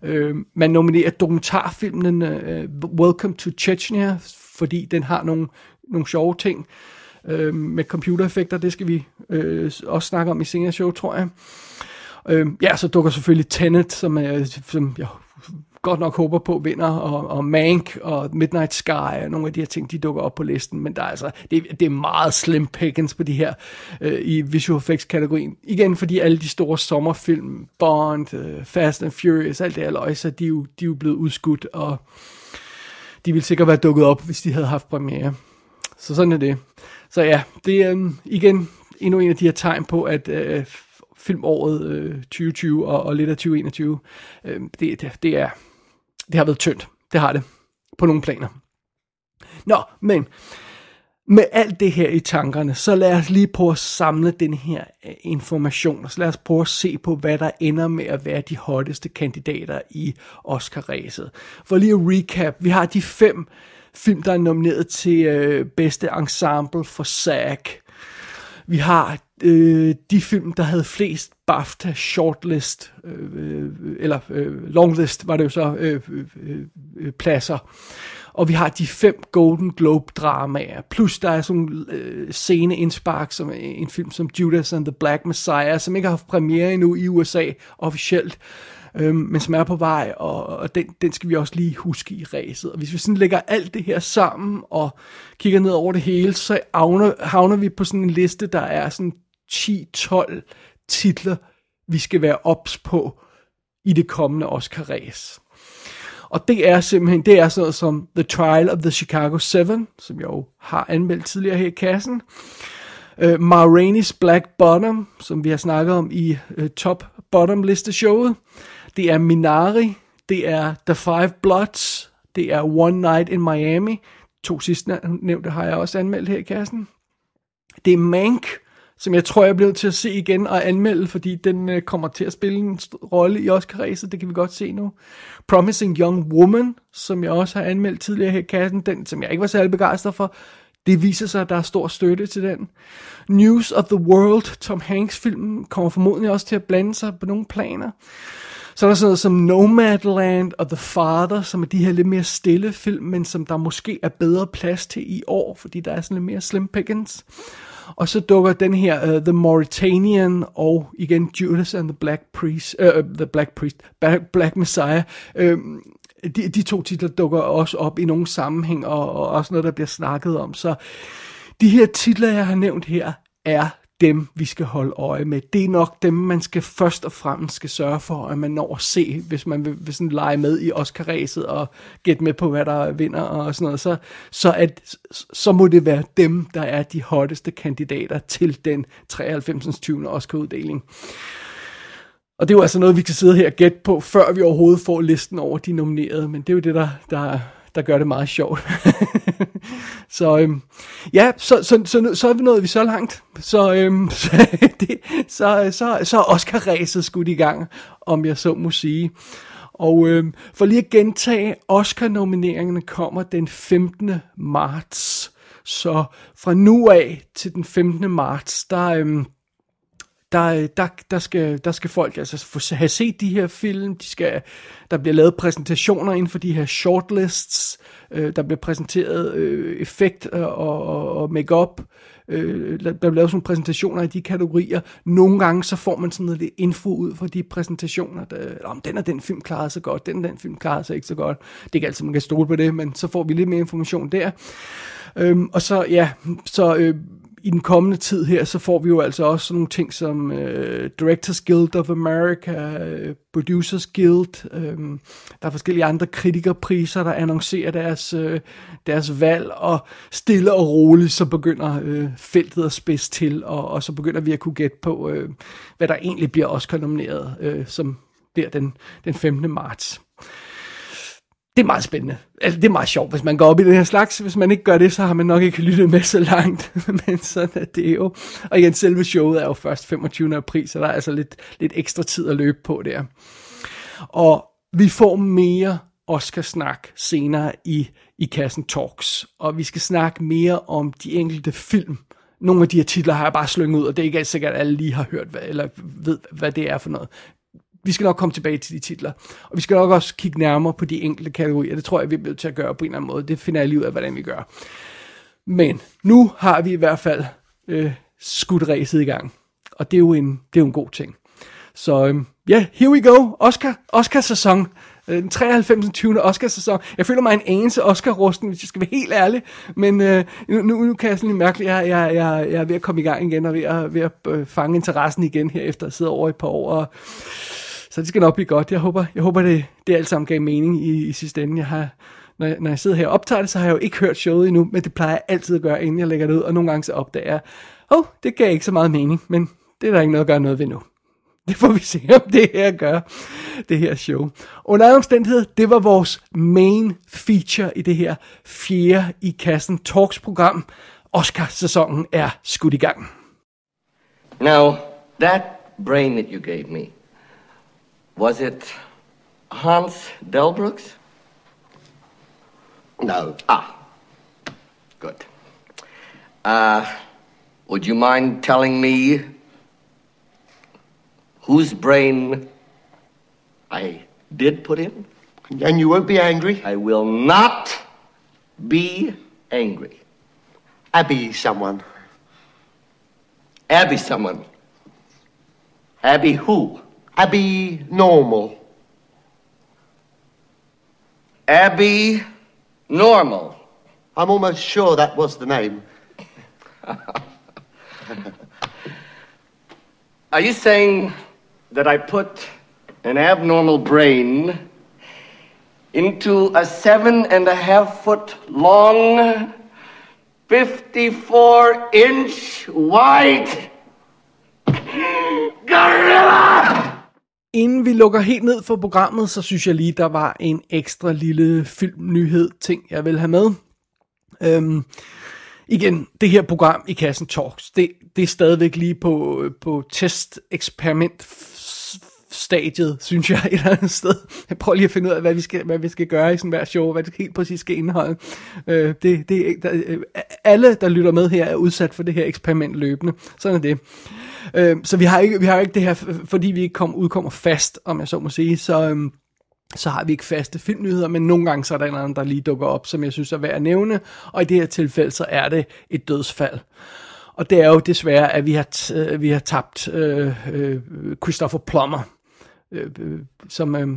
[SPEAKER 2] Øh, man nominerer dokumentarfilmen uh, Welcome to Chechnya, fordi den har nogle, nogle sjove ting øh, med computereffekter. Det skal vi øh, også snakke om i senere show, tror jeg. Øh, ja, så dukker selvfølgelig Tenet, som, er, som jeg godt nok håber på vinder, og, og Mank og Midnight Sky og nogle af de her ting, de dukker op på listen, men der er altså, det, det er meget slim pickings på de her øh, i visual effects kategorien. Igen fordi alle de store sommerfilm, Bond, øh, Fast and Furious, alt det her løg, så de er, jo, de er jo blevet udskudt, og de ville sikkert være dukket op, hvis de havde haft premiere. Så sådan er det. Så ja, det er øh, igen endnu en af de her tegn på, at øh, filmåret øh, 2020 og, og lidt af 2021, øh, det, det, det er det har været tyndt. Det har det. På nogle planer. Nå, men med alt det her i tankerne, så lad os lige prøve at samle den her øh, information, og så lad os prøve at se på, hvad der ender med at være de hotteste kandidater i Oscar-ræset. For lige at recap, vi har de fem film, der er nomineret til øh, bedste ensemble for SAG. Vi har øh, de film, der havde flest BAFTA shortlist, øh, øh, eller øh, longlist var det jo så, øh, øh, øh, pladser. Og vi har de fem Golden Globe dramaer, plus der er sådan øh, sceneindspark, som en film som Judas and the Black Messiah, som ikke har haft premiere endnu i USA officielt, øh, Øhm, men som er på vej, og, og den, den skal vi også lige huske i ræset. Og hvis vi sådan lægger alt det her sammen og kigger ned over det hele, så havner, havner vi på sådan en liste, der er sådan 10-12 titler, vi skal være ops på i det kommende Oscar-ræs. Og det er simpelthen, det er sådan noget som The Trial of the Chicago 7, som jeg jo har anmeldt tidligere her i kassen. Uh, Ma Rainey's Black Bottom, som vi har snakket om i øh, uh, Top Bottom liste showet. Det er Minari, det er The Five Bloods, det er One Night in Miami. To sidste nævnte har jeg også anmeldt her i kassen. Det er Mank, som jeg tror, jeg bliver til at se igen og anmelde, fordi den øh, kommer til at spille en rolle i Oscar-ræset, det kan vi godt se nu. Promising Young Woman, som jeg også har anmeldt tidligere her i kassen, den som jeg ikke var særlig begejstret for, det viser sig, at der er stor støtte til den. News of the World, Tom Hanks-filmen, kommer formodentlig også til at blande sig på nogle planer. Så er der sådan noget som Nomadland og The Father, som er de her lidt mere stille film, men som der måske er bedre plads til i år, fordi der er sådan lidt mere slim pickings. Og så dukker den her uh, The Mauritanian og igen Judas and the Black Priest, uh, The Black Priest, Black, Black Messiah. Uh, de, de to titler dukker også op i nogle sammenhæng, og, og også noget, der bliver snakket om. Så de her titler, jeg har nævnt her, er dem, vi skal holde øje med. Det er nok dem, man skal først og fremmest skal sørge for, at man når at se, hvis man vil, vil sådan lege med i Oscar-ræset og gætte med på, hvad der vinder og sådan noget, så, så, at, så må det være dem, der er de hotteste kandidater til den 93. 20. Oscar-uddeling. Og det er jo altså noget, vi kan sidde her og gætte på, før vi overhovedet får listen over de nominerede, men det er jo det, der, der, der gør det meget sjovt. så øhm, ja, så, så, så, så er vi nået vi så langt. Så, øhm, så, det, så, så, så er Oscar-ræset skudt i gang, om jeg så må sige. Og øhm, for lige at gentage, Oscar-nomineringerne kommer den 15. marts. Så fra nu af til den 15. marts, der, øhm, der, der, der, skal, der skal folk altså have set de her film, de skal, der bliver lavet præsentationer inden for de her shortlists, øh, der bliver præsenteret øh, effekt øh, og, og, og make-up, øh, der bliver lavet sådan præsentationer i de kategorier. Nogle gange så får man sådan noget lidt info ud fra de præsentationer, der, om den og den film klarede sig godt, den og den film klarede sig ikke så godt. Det er ikke altid, man kan stole på det, men så får vi lidt mere information der. Øhm, og så, ja, så... Øh, i den kommende tid her, så får vi jo altså også sådan nogle ting som øh, Directors Guild of America, øh, Producers Guild, øh, der er forskellige andre kritikerpriser, der annoncerer deres, øh, deres valg, og stille og roligt, så begynder øh, feltet at spidse til, og, og så begynder vi at kunne gætte på, øh, hvad der egentlig bliver Oscar-nomineret, øh, som bliver den, den 15. marts det er meget spændende. Altså, det er meget sjovt, hvis man går op i den her slags. Hvis man ikke gør det, så har man nok ikke lyttet med så langt. Men sådan er det jo. Og igen, selve showet er jo først 25. april, så der er altså lidt, lidt ekstra tid at løbe på der. Og vi får mere Oscar-snak senere i, i Kassen Talks. Og vi skal snakke mere om de enkelte film. Nogle af de her titler har jeg bare slynget ud, og det er ikke sikkert, at alle lige har hørt, hvad, eller ved, hvad det er for noget vi skal nok komme tilbage til de titler. Og vi skal nok også kigge nærmere på de enkelte kategorier. Det tror jeg, vi er nødt til at gøre på en eller anden måde. Det finder jeg lige ud af, hvordan vi gør. Men nu har vi i hvert fald øh, skudt ræset i gang. Og det er jo en, det er jo en god ting. Så øh, ja, yeah, here we go. Oscar, Oscar-sæson. Øh, den 93. 20. Oscar-sæson. Jeg føler mig en anelse Oscar-rusten, hvis jeg skal være helt ærlig. Men øh, nu, nu kan jeg sådan lidt mærke, at jeg, jeg, jeg, jeg er ved at komme i gang igen, og ved at, ved at øh, fange interessen igen her, efter at sidde over et par år. Og, så det skal nok blive godt. Jeg håber, jeg håber det, det alt sammen gav mening i, i sidste ende. Jeg har, når, jeg, når jeg sidder her og optager det, så har jeg jo ikke hørt showet endnu, men det plejer jeg altid at gøre, inden jeg lægger det ud. Og nogle gange så opdager jeg, åh, oh, det gav ikke så meget mening, men det er der ikke noget at gøre noget ved nu. Det får vi se, om det her gør, det her show. Under alle omstændigheder, det var vores main feature i det her fjerde i kassen talks program. Oscar-sæsonen er skudt i gang.
[SPEAKER 1] Now, that brain that you gave me, Was it Hans Delbrooks?
[SPEAKER 9] No.
[SPEAKER 1] Ah, good. Uh, would you mind telling me whose brain I did put in?
[SPEAKER 9] And you won't be angry?
[SPEAKER 1] I will not be angry.
[SPEAKER 9] Abby someone.
[SPEAKER 1] Abby someone. Abby who?
[SPEAKER 9] Abby Normal.
[SPEAKER 1] Abby Normal.
[SPEAKER 9] I'm almost sure that was the name.
[SPEAKER 1] Are you saying that I put an abnormal brain into a seven and a half foot long, 54 inch wide gorilla?
[SPEAKER 2] Inden vi lukker helt ned for programmet, så synes jeg lige, der var en ekstra lille filmnyhed ting, jeg vil have med. Øhm, igen, det her program i Kassen Talks, det, det er stadigvæk lige på, øh, på test-eksperiment stadiet, synes jeg, et eller andet sted. Jeg prøver lige at finde ud af, hvad vi skal, hvad vi skal gøre i sådan hver show, hvad det helt præcis skal indeholde. Øh, det, det, der, øh, alle, der lytter med her, er udsat for det her eksperiment løbende. Sådan er det. Øh, så vi har ikke, vi har ikke det her, fordi vi ikke kom, udkommer fast, om jeg så må sige, så... Øh, så har vi ikke faste filmnyheder, men nogle gange så er der en anden, der lige dukker op, som jeg synes er værd at nævne, og i det her tilfælde, så er det et dødsfald. Og det er jo desværre, at vi har, øh, vi har tabt øh, øh, Christopher Plummer, Øh, øh, som, øh,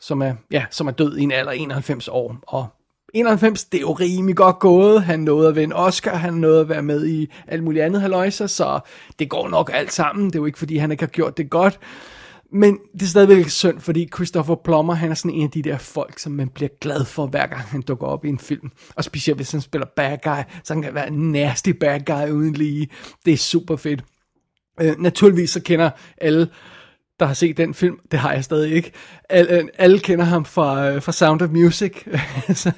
[SPEAKER 2] som, er, ja, som er død i en alder 91 år. Og 91, det er jo rimelig godt gået. Han nåede at vinde Oscar, han nåede at være med i alt muligt andet haløjser, så det går nok alt sammen. Det er jo ikke, fordi han ikke har gjort det godt. Men det er stadigvæk synd, fordi Christopher Plummer, han er sådan en af de der folk, som man bliver glad for, hver gang han dukker op i en film. Og specielt hvis han spiller bad guy, så han kan være en nasty bad guy uden lige. Det er super fedt. Øh, naturligvis så kender alle der har set den film, det har jeg stadig ikke. Alle, øh, alle kender ham fra, øh, fra Sound of Music,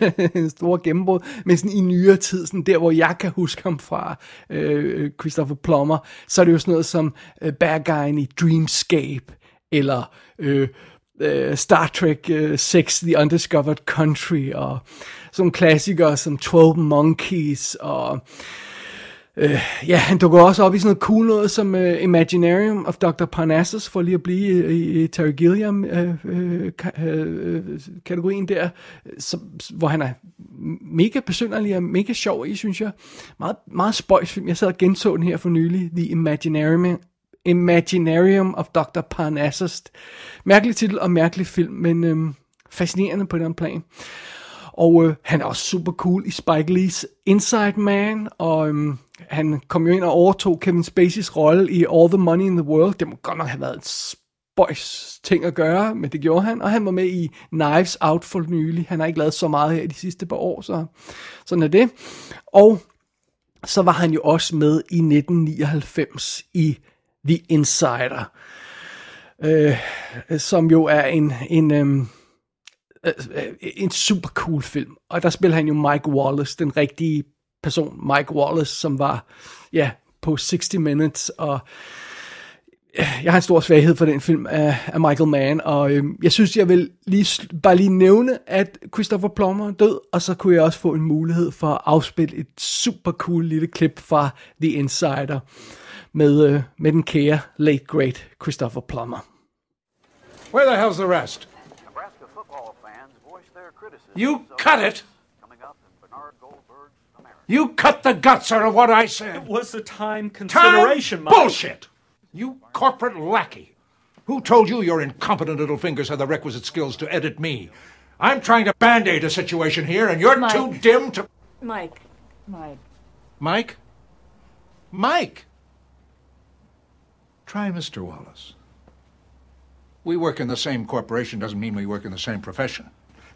[SPEAKER 2] øh, en stor gennembrud, men sådan i nyere tid, sådan der hvor jeg kan huske ham fra, øh, Christopher Plummer, så er det jo sådan noget som øh, Bad Guy i Dreamscape, eller øh, øh, Star Trek øh, 6, The Undiscovered Country, og sådan klassikere som 12 Monkeys, og Øh, Øh, ja, han dukker også op i sådan noget cool noget som øh, Imaginarium of Dr. Parnassus, for lige at blive i, i Terry Gilliam uh, øh, kategorien der, så, hvor han er mega besynderlig og mega sjov i, synes jeg. Meget, meget spøjs film. Jeg sad og genså den her for nylig, The Imaginarium, Imaginarium of Dr. Parnassus. Mærkelig titel og mærkelig film, men øh, fascinerende på den plan. Og øh, han er også super cool i Spike Lee's Inside Man, og Øh, han kom jo ind og overtog Kevin Spaceys rolle i All the Money in the World. Det må godt nok have været en spøjs ting at gøre, men det gjorde han. Og han var med i Knives Out for nylig. Han har ikke lavet så meget her de sidste par år, så sådan er det. Og så var han jo også med i 1999 i The Insider, øh, som jo er en, en, øhm, øh, øh, en super cool film. Og der spiller han jo Mike Wallace, den rigtige person, Mike Wallace, som var ja, på 60 Minutes, og jeg har en stor svaghed for den film af, af Michael Mann, og øh, jeg synes, jeg vil lige, bare lige nævne, at Christopher Plummer er død, og så kunne jeg også få en mulighed for at afspille et super cool lille klip fra The Insider med, øh, med den kære late great Christopher Plummer.
[SPEAKER 10] Where the hell's the rest?
[SPEAKER 11] Nebraska football fans voiced their criticism.
[SPEAKER 10] You cut it! You cut the guts out of what I said.
[SPEAKER 12] It was a time consideration,
[SPEAKER 10] Time?
[SPEAKER 12] Mike.
[SPEAKER 10] Bullshit! You corporate lackey. Who told you your incompetent little fingers had the requisite skills to edit me? I'm trying to band-aid a situation here, and you're
[SPEAKER 13] Mike.
[SPEAKER 10] too dim to...
[SPEAKER 13] Mike. Mike.
[SPEAKER 10] Mike? Mike! Try Mr. Wallace. We work in the same corporation doesn't mean we work in the same profession.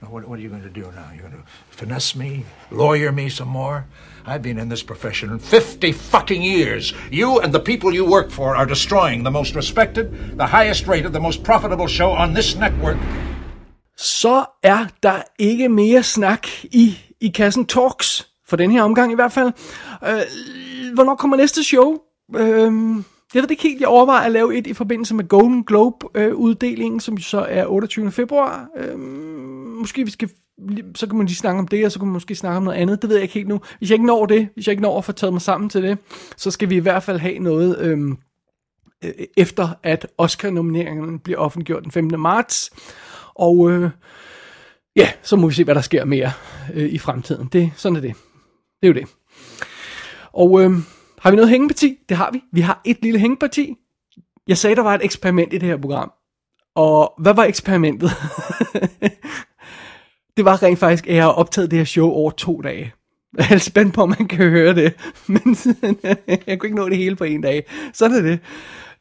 [SPEAKER 10] What, what are you going to do now? You're going to finesse me, lawyer me some more? I've been in this profession 50 fucking years. You and the people you work for are destroying the most respected, the highest rated, the most profitable show on this network.
[SPEAKER 2] Så er der ikke mere snak i, i kassen Talks, for den her omgang i hvert fald. Øh, hvornår kommer næste show? Øh, jeg ved det ikke helt. Jeg overvejer at lave et i forbindelse med Golden Globe-uddelingen, øh, som så er 28. februar. Øh, måske vi skal så kan man lige snakke om det, og så kan man måske snakke om noget andet. Det ved jeg ikke helt nu. Hvis jeg ikke når det, hvis jeg ikke når at få taget mig sammen til det, så skal vi i hvert fald have noget øhm, øh, efter, at Oscar-nomineringerne bliver offentliggjort den 15. marts. Og øh, ja, så må vi se, hvad der sker mere øh, i fremtiden. Det, sådan er det. Det er jo det. Og øh, har vi noget hængeparti? Det har vi. Vi har et lille hængeparti. Jeg sagde, der var et eksperiment i det her program. Og hvad var eksperimentet? det var rent faktisk, at jeg har optaget det her show over to dage. Jeg er spændt på, om man kan høre det. Men jeg kunne ikke nå det hele på en dag. Sådan er det.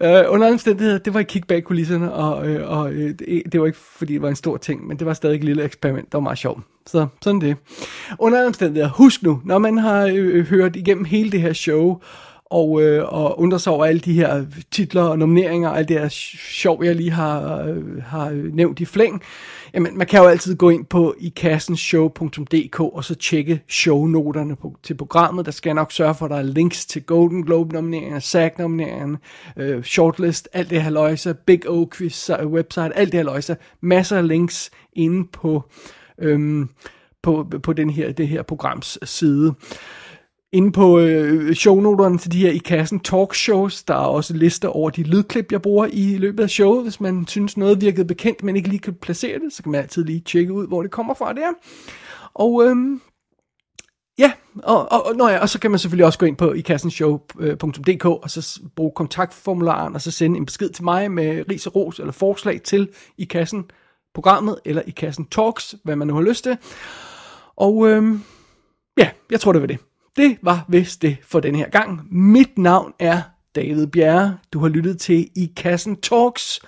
[SPEAKER 2] Uh, under omstændigheder, det var et kig bag kulisserne, og, uh, og uh, det, det var ikke fordi det var en stor ting, men det var stadig et lille eksperiment, der var meget sjovt. Så sådan det. Under omstændigheder, husk nu, når man har uh, hørt igennem hele det her show, og, øh, og undrer sig over alle de her titler og nomineringer, og alt det her sjov, jeg lige har, øh, har nævnt i flæng. Jamen, man kan jo altid gå ind på ikassenshow.dk og så tjekke shownoterne på, til programmet. Der skal jeg nok sørge for, at der er links til Golden Globe-nomineringer, SAG-nomineringer, øh, shortlist, alt det her løjse, Big O quiz øh, website, alt det her løjse. Masser af links inde på, øhm, på, på den her, det her programs side. Inde på øh, shownoterne til de her i kassen talkshows, der er også lister over de lydklip, jeg bruger i løbet af showet. Hvis man synes noget virkede bekendt, men ikke lige kan placere det, så kan man altid lige tjekke ud, hvor det kommer fra der. Og øhm, ja, og, og, og, nå ja, og så kan man selvfølgelig også gå ind på ikassenshow.dk og så bruge kontaktformularen, og så sende en besked til mig med ris og ros eller forslag til i kassen programmet, eller i kassen talks, hvad man nu har lyst til. Og øhm, ja, jeg tror det var det. Det var vist det for den her gang. Mit navn er David Bjerre. Du har lyttet til I Kassen Talks,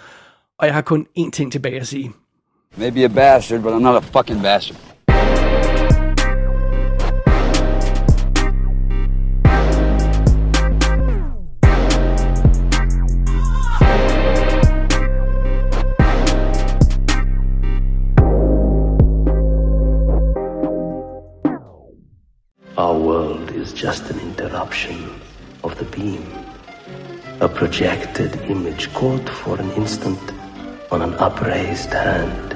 [SPEAKER 2] og jeg har kun én ting tilbage at sige.
[SPEAKER 14] Maybe a bastard, but I'm not a fucking bastard.
[SPEAKER 15] Just an interruption of the beam, a projected image caught for an instant on an upraised hand.